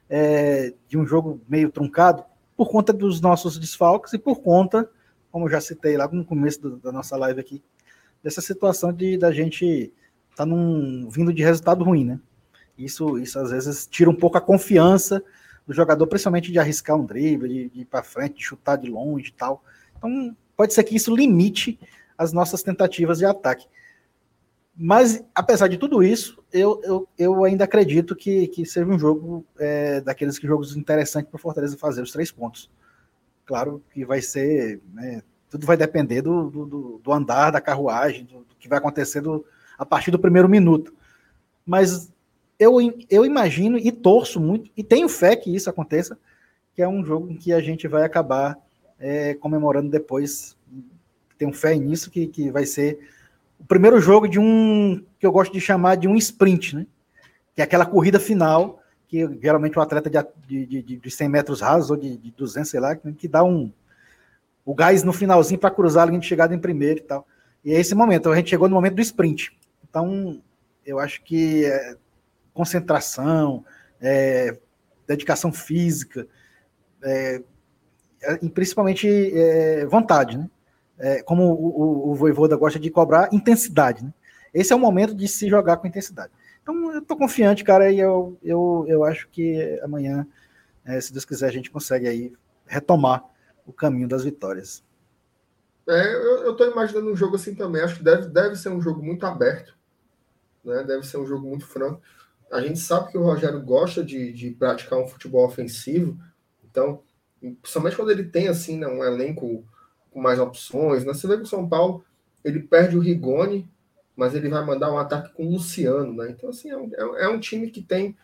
é, de um jogo meio truncado por conta dos nossos desfalques e por conta, como eu já citei lá no começo do, da nossa live aqui, dessa situação de da gente tá num vindo de resultado ruim, né? Isso, isso às vezes tira um pouco a confiança do jogador, principalmente de arriscar um drible, de, de ir para frente, de chutar de longe e tal. Então, pode ser que isso limite as nossas tentativas de ataque. Mas, apesar de tudo isso, eu, eu, eu ainda acredito que, que seja um jogo é, daqueles que jogos interessantes para o Fortaleza fazer os três pontos. Claro que vai ser. Né, tudo vai depender do, do, do andar da carruagem, do, do que vai acontecer a partir do primeiro minuto. Mas eu, eu imagino e torço muito, e tenho fé que isso aconteça, que é um jogo em que a gente vai acabar é, comemorando depois. Tenho fé nisso, que, que vai ser o primeiro jogo de um que eu gosto de chamar de um sprint, né? Que é aquela corrida final, que geralmente o um atleta de, de, de, de 100 metros rasos ou de, de 200, sei lá, que dá um o gás no finalzinho para cruzar a de chegada em primeiro e tal. E é esse momento, a gente chegou no momento do sprint. Então, eu acho que é, concentração, é, dedicação física, é, e principalmente é, vontade, né? É, como o, o, o Voivoda gosta de cobrar, intensidade, né? Esse é o momento de se jogar com intensidade. Então, eu estou confiante, cara, e eu, eu, eu acho que amanhã, é, se Deus quiser, a gente consegue aí retomar o caminho das vitórias. É, eu estou imaginando um jogo assim também. Acho que deve, deve ser um jogo muito aberto, né? Deve ser um jogo muito franco a gente sabe que o Rogério gosta de, de praticar um futebol ofensivo, então, principalmente quando ele tem assim, né, um elenco com mais opções, né? Você vê que o São Paulo ele perde o Rigoni, mas ele vai mandar um ataque com o Luciano, né? Então, assim, é um, é um time que tem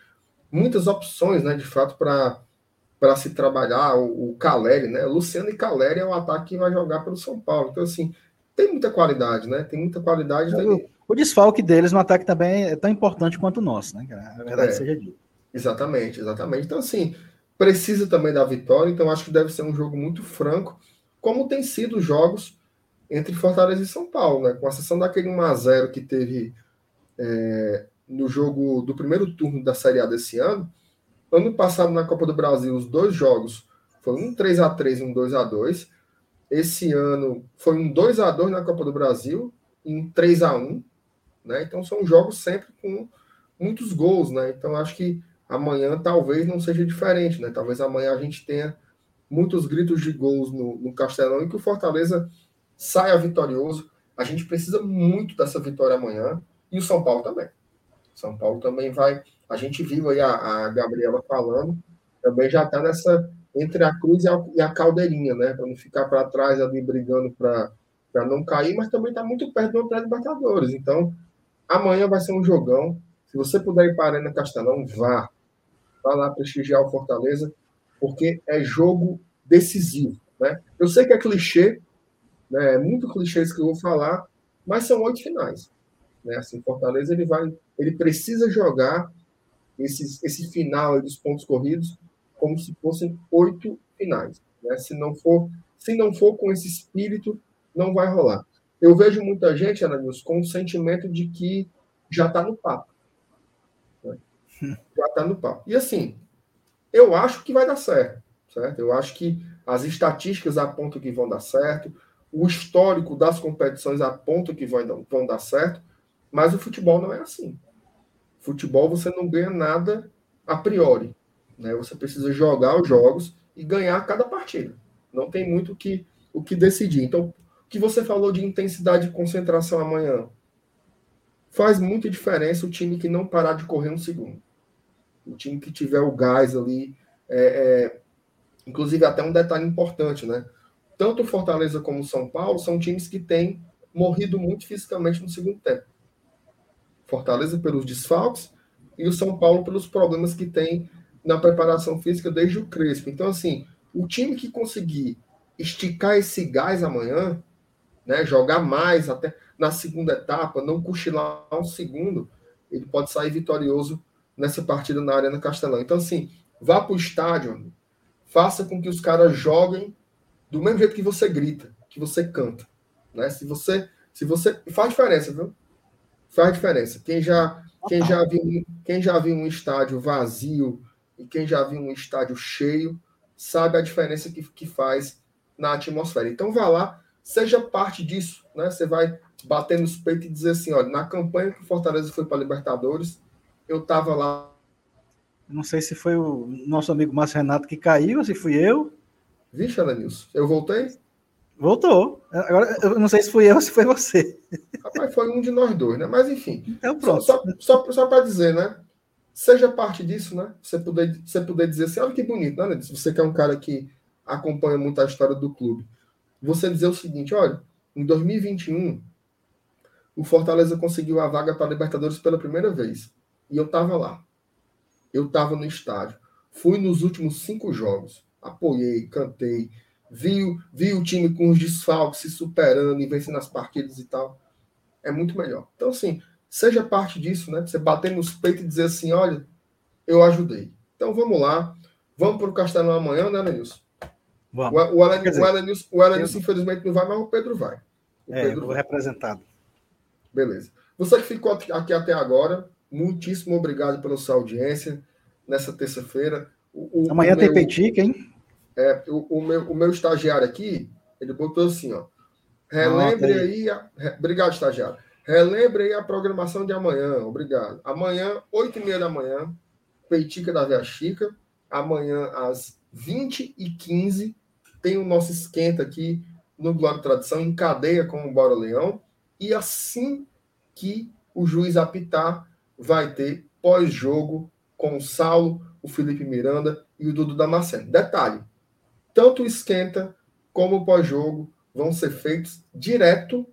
muitas opções, né, de fato, para se trabalhar. O, o Caleri, né? Luciano e Caleri é o ataque que vai jogar pelo São Paulo. Então, assim, tem muita qualidade, né? Tem muita qualidade. Eu, o desfalque deles no ataque também é tão importante quanto o nosso, né? A verdade é, seja dita. Exatamente, exatamente. Então, assim, precisa também da vitória, então acho que deve ser um jogo muito franco, como tem sido os jogos entre Fortaleza e São Paulo, né? Com a exceção daquele 1x0 que teve é, no jogo do primeiro turno da Série A desse ano. Ano passado, na Copa do Brasil, os dois jogos foram um 3x3 e um 2x2. Esse ano foi um 2x2 na Copa do Brasil e um 3x1 né? Então são jogos sempre com muitos gols, né? Então acho que amanhã talvez não seja diferente, né? Talvez amanhã a gente tenha muitos gritos de gols no, no Castelão e que o Fortaleza saia vitorioso. A gente precisa muito dessa vitória amanhã e o São Paulo também. São Paulo também vai. A gente viu aí a, a Gabriela falando, também já está nessa entre a cruz e a, e a caldeirinha, né? Para não ficar para trás ali brigando para não cair, mas também está muito perto do pré-libertadores. Então, amanhã vai ser um jogão. Se você puder ir para a Arena Castelão, vá. Vá lá prestigiar o Fortaleza, porque é jogo decisivo. Né? Eu sei que é clichê, né? é muito clichê isso que eu vou falar, mas são oito finais. Né? Assim, Fortaleza ele vai, ele precisa jogar esses, esse final dos pontos corridos como se fossem oito finais. Né? Se não for, se não for com esse espírito, não vai rolar. Eu vejo muita gente, Ananias, com o sentimento de que já está no papo. Né? Já está no papo. E assim, eu acho que vai dar certo, certo? Eu acho que as estatísticas apontam que vão dar certo, o histórico das competições aponta que vão, vão dar certo, mas o futebol não é assim. Futebol você não ganha nada a priori. Né? Você precisa jogar os jogos e ganhar cada partida. Não tem muito que, o que decidir. Então, o que você falou de intensidade e concentração amanhã faz muita diferença o time que não parar de correr um segundo. O time que tiver o gás ali. É, é, inclusive, até um detalhe importante, né? Tanto Fortaleza como São Paulo são times que têm morrido muito fisicamente no segundo tempo. Fortaleza pelos desfalques e o São Paulo pelos problemas que tem na preparação física desde o Crespo. Então, assim, o time que conseguir esticar esse gás amanhã, né, jogar mais até na segunda etapa, não cochilar um segundo, ele pode sair vitorioso nessa partida na Arena Castelão. Então, assim, vá para o estádio, faça com que os caras joguem do mesmo jeito que você grita, que você canta. Né? Se você. Se você. Faz diferença, viu? Faz diferença. Quem já, quem já, viu, quem já viu um estádio vazio, e quem já viu um estádio cheio sabe a diferença que, que faz na atmosfera. Então vá lá, seja parte disso, né? Você vai bater nos peitos e dizer assim, olha, na campanha que o Fortaleza foi para Libertadores, eu estava lá. Não sei se foi o nosso amigo Márcio Renato que caiu, ou se fui eu. Vixe, Alanilson, eu voltei? Voltou. Agora, eu não sei se fui eu ou se foi você. Rapaz, foi um de nós dois, né? Mas enfim. Então pronto. Só, só, só, só para dizer, né? seja parte disso, né? Você poder, você poder dizer assim, olha que bonito, né? Se você que é um cara que acompanha muito a história do clube, você dizer o seguinte, olha, em 2021 o Fortaleza conseguiu a vaga para a Libertadores pela primeira vez. E eu estava lá. Eu estava no estádio. Fui nos últimos cinco jogos. Apoiei, cantei. Vi, vi o time com os desfalques se superando e vencendo as partidas e tal. É muito melhor. Então, assim, seja parte disso, né? Você bater nos peitos e dizer assim, olha, eu ajudei. Então vamos lá, vamos para o Castelão amanhã, né, Lenilson? Vamos. O, o, Alen, dizer, o Elenilson, o infelizmente não vai, mas o Pedro vai. O é, Pedro vai. representado. Beleza. Você que ficou aqui até agora, muitíssimo obrigado pela sua audiência nessa terça-feira. Amanhã tem petica, hein? É, o, o, meu, o meu estagiário aqui, ele botou assim, ó. Relembre ah, aí. A, re, obrigado, estagiário. Relembre aí a programação de amanhã. Obrigado. Amanhã, 8 e meia da manhã, Peitica da Via Chica. Amanhã, às 20 e 15 tem o nosso esquenta aqui no Glória Tradição, em cadeia com o Bora Leão. E assim que o juiz apitar, vai ter pós-jogo com o Saulo, o Felipe Miranda e o Dudu Damasceno. Detalhe: tanto o esquenta como o pós-jogo vão ser feitos direto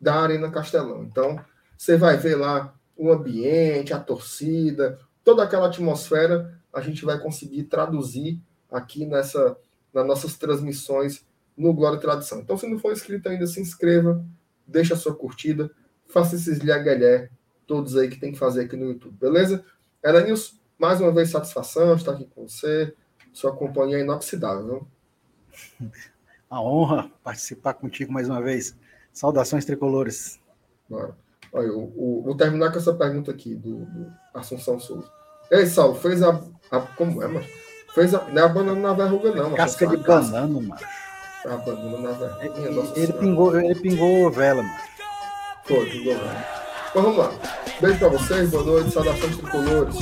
da Arena Castelão. Então, você vai ver lá o ambiente, a torcida, toda aquela atmosfera, a gente vai conseguir traduzir aqui nessa nas nossas transmissões no Glória e Tradição. Então, se não for inscrito ainda, se inscreva, deixa a sua curtida, faça esses liagalhé, todos aí que tem que fazer aqui no YouTube, beleza? Elenilson, mais uma vez satisfação estar aqui com você, sua companhia é inoxidável. Viu? A honra participar contigo mais uma vez. Saudações tricolores. Olha, eu, eu, vou terminar com essa pergunta aqui do, do Assunção Souza. Ei, Saulo, fez a, a, Como é, mano? Fez a. Não é a banana na verruga, não. Casca de banana, mano. A banana na verruga. Ele, ele pingou, ele pingou vela, mano. Foi, pingou vela. Então vamos lá. Beijo pra vocês, boa noite, saudações tricolores.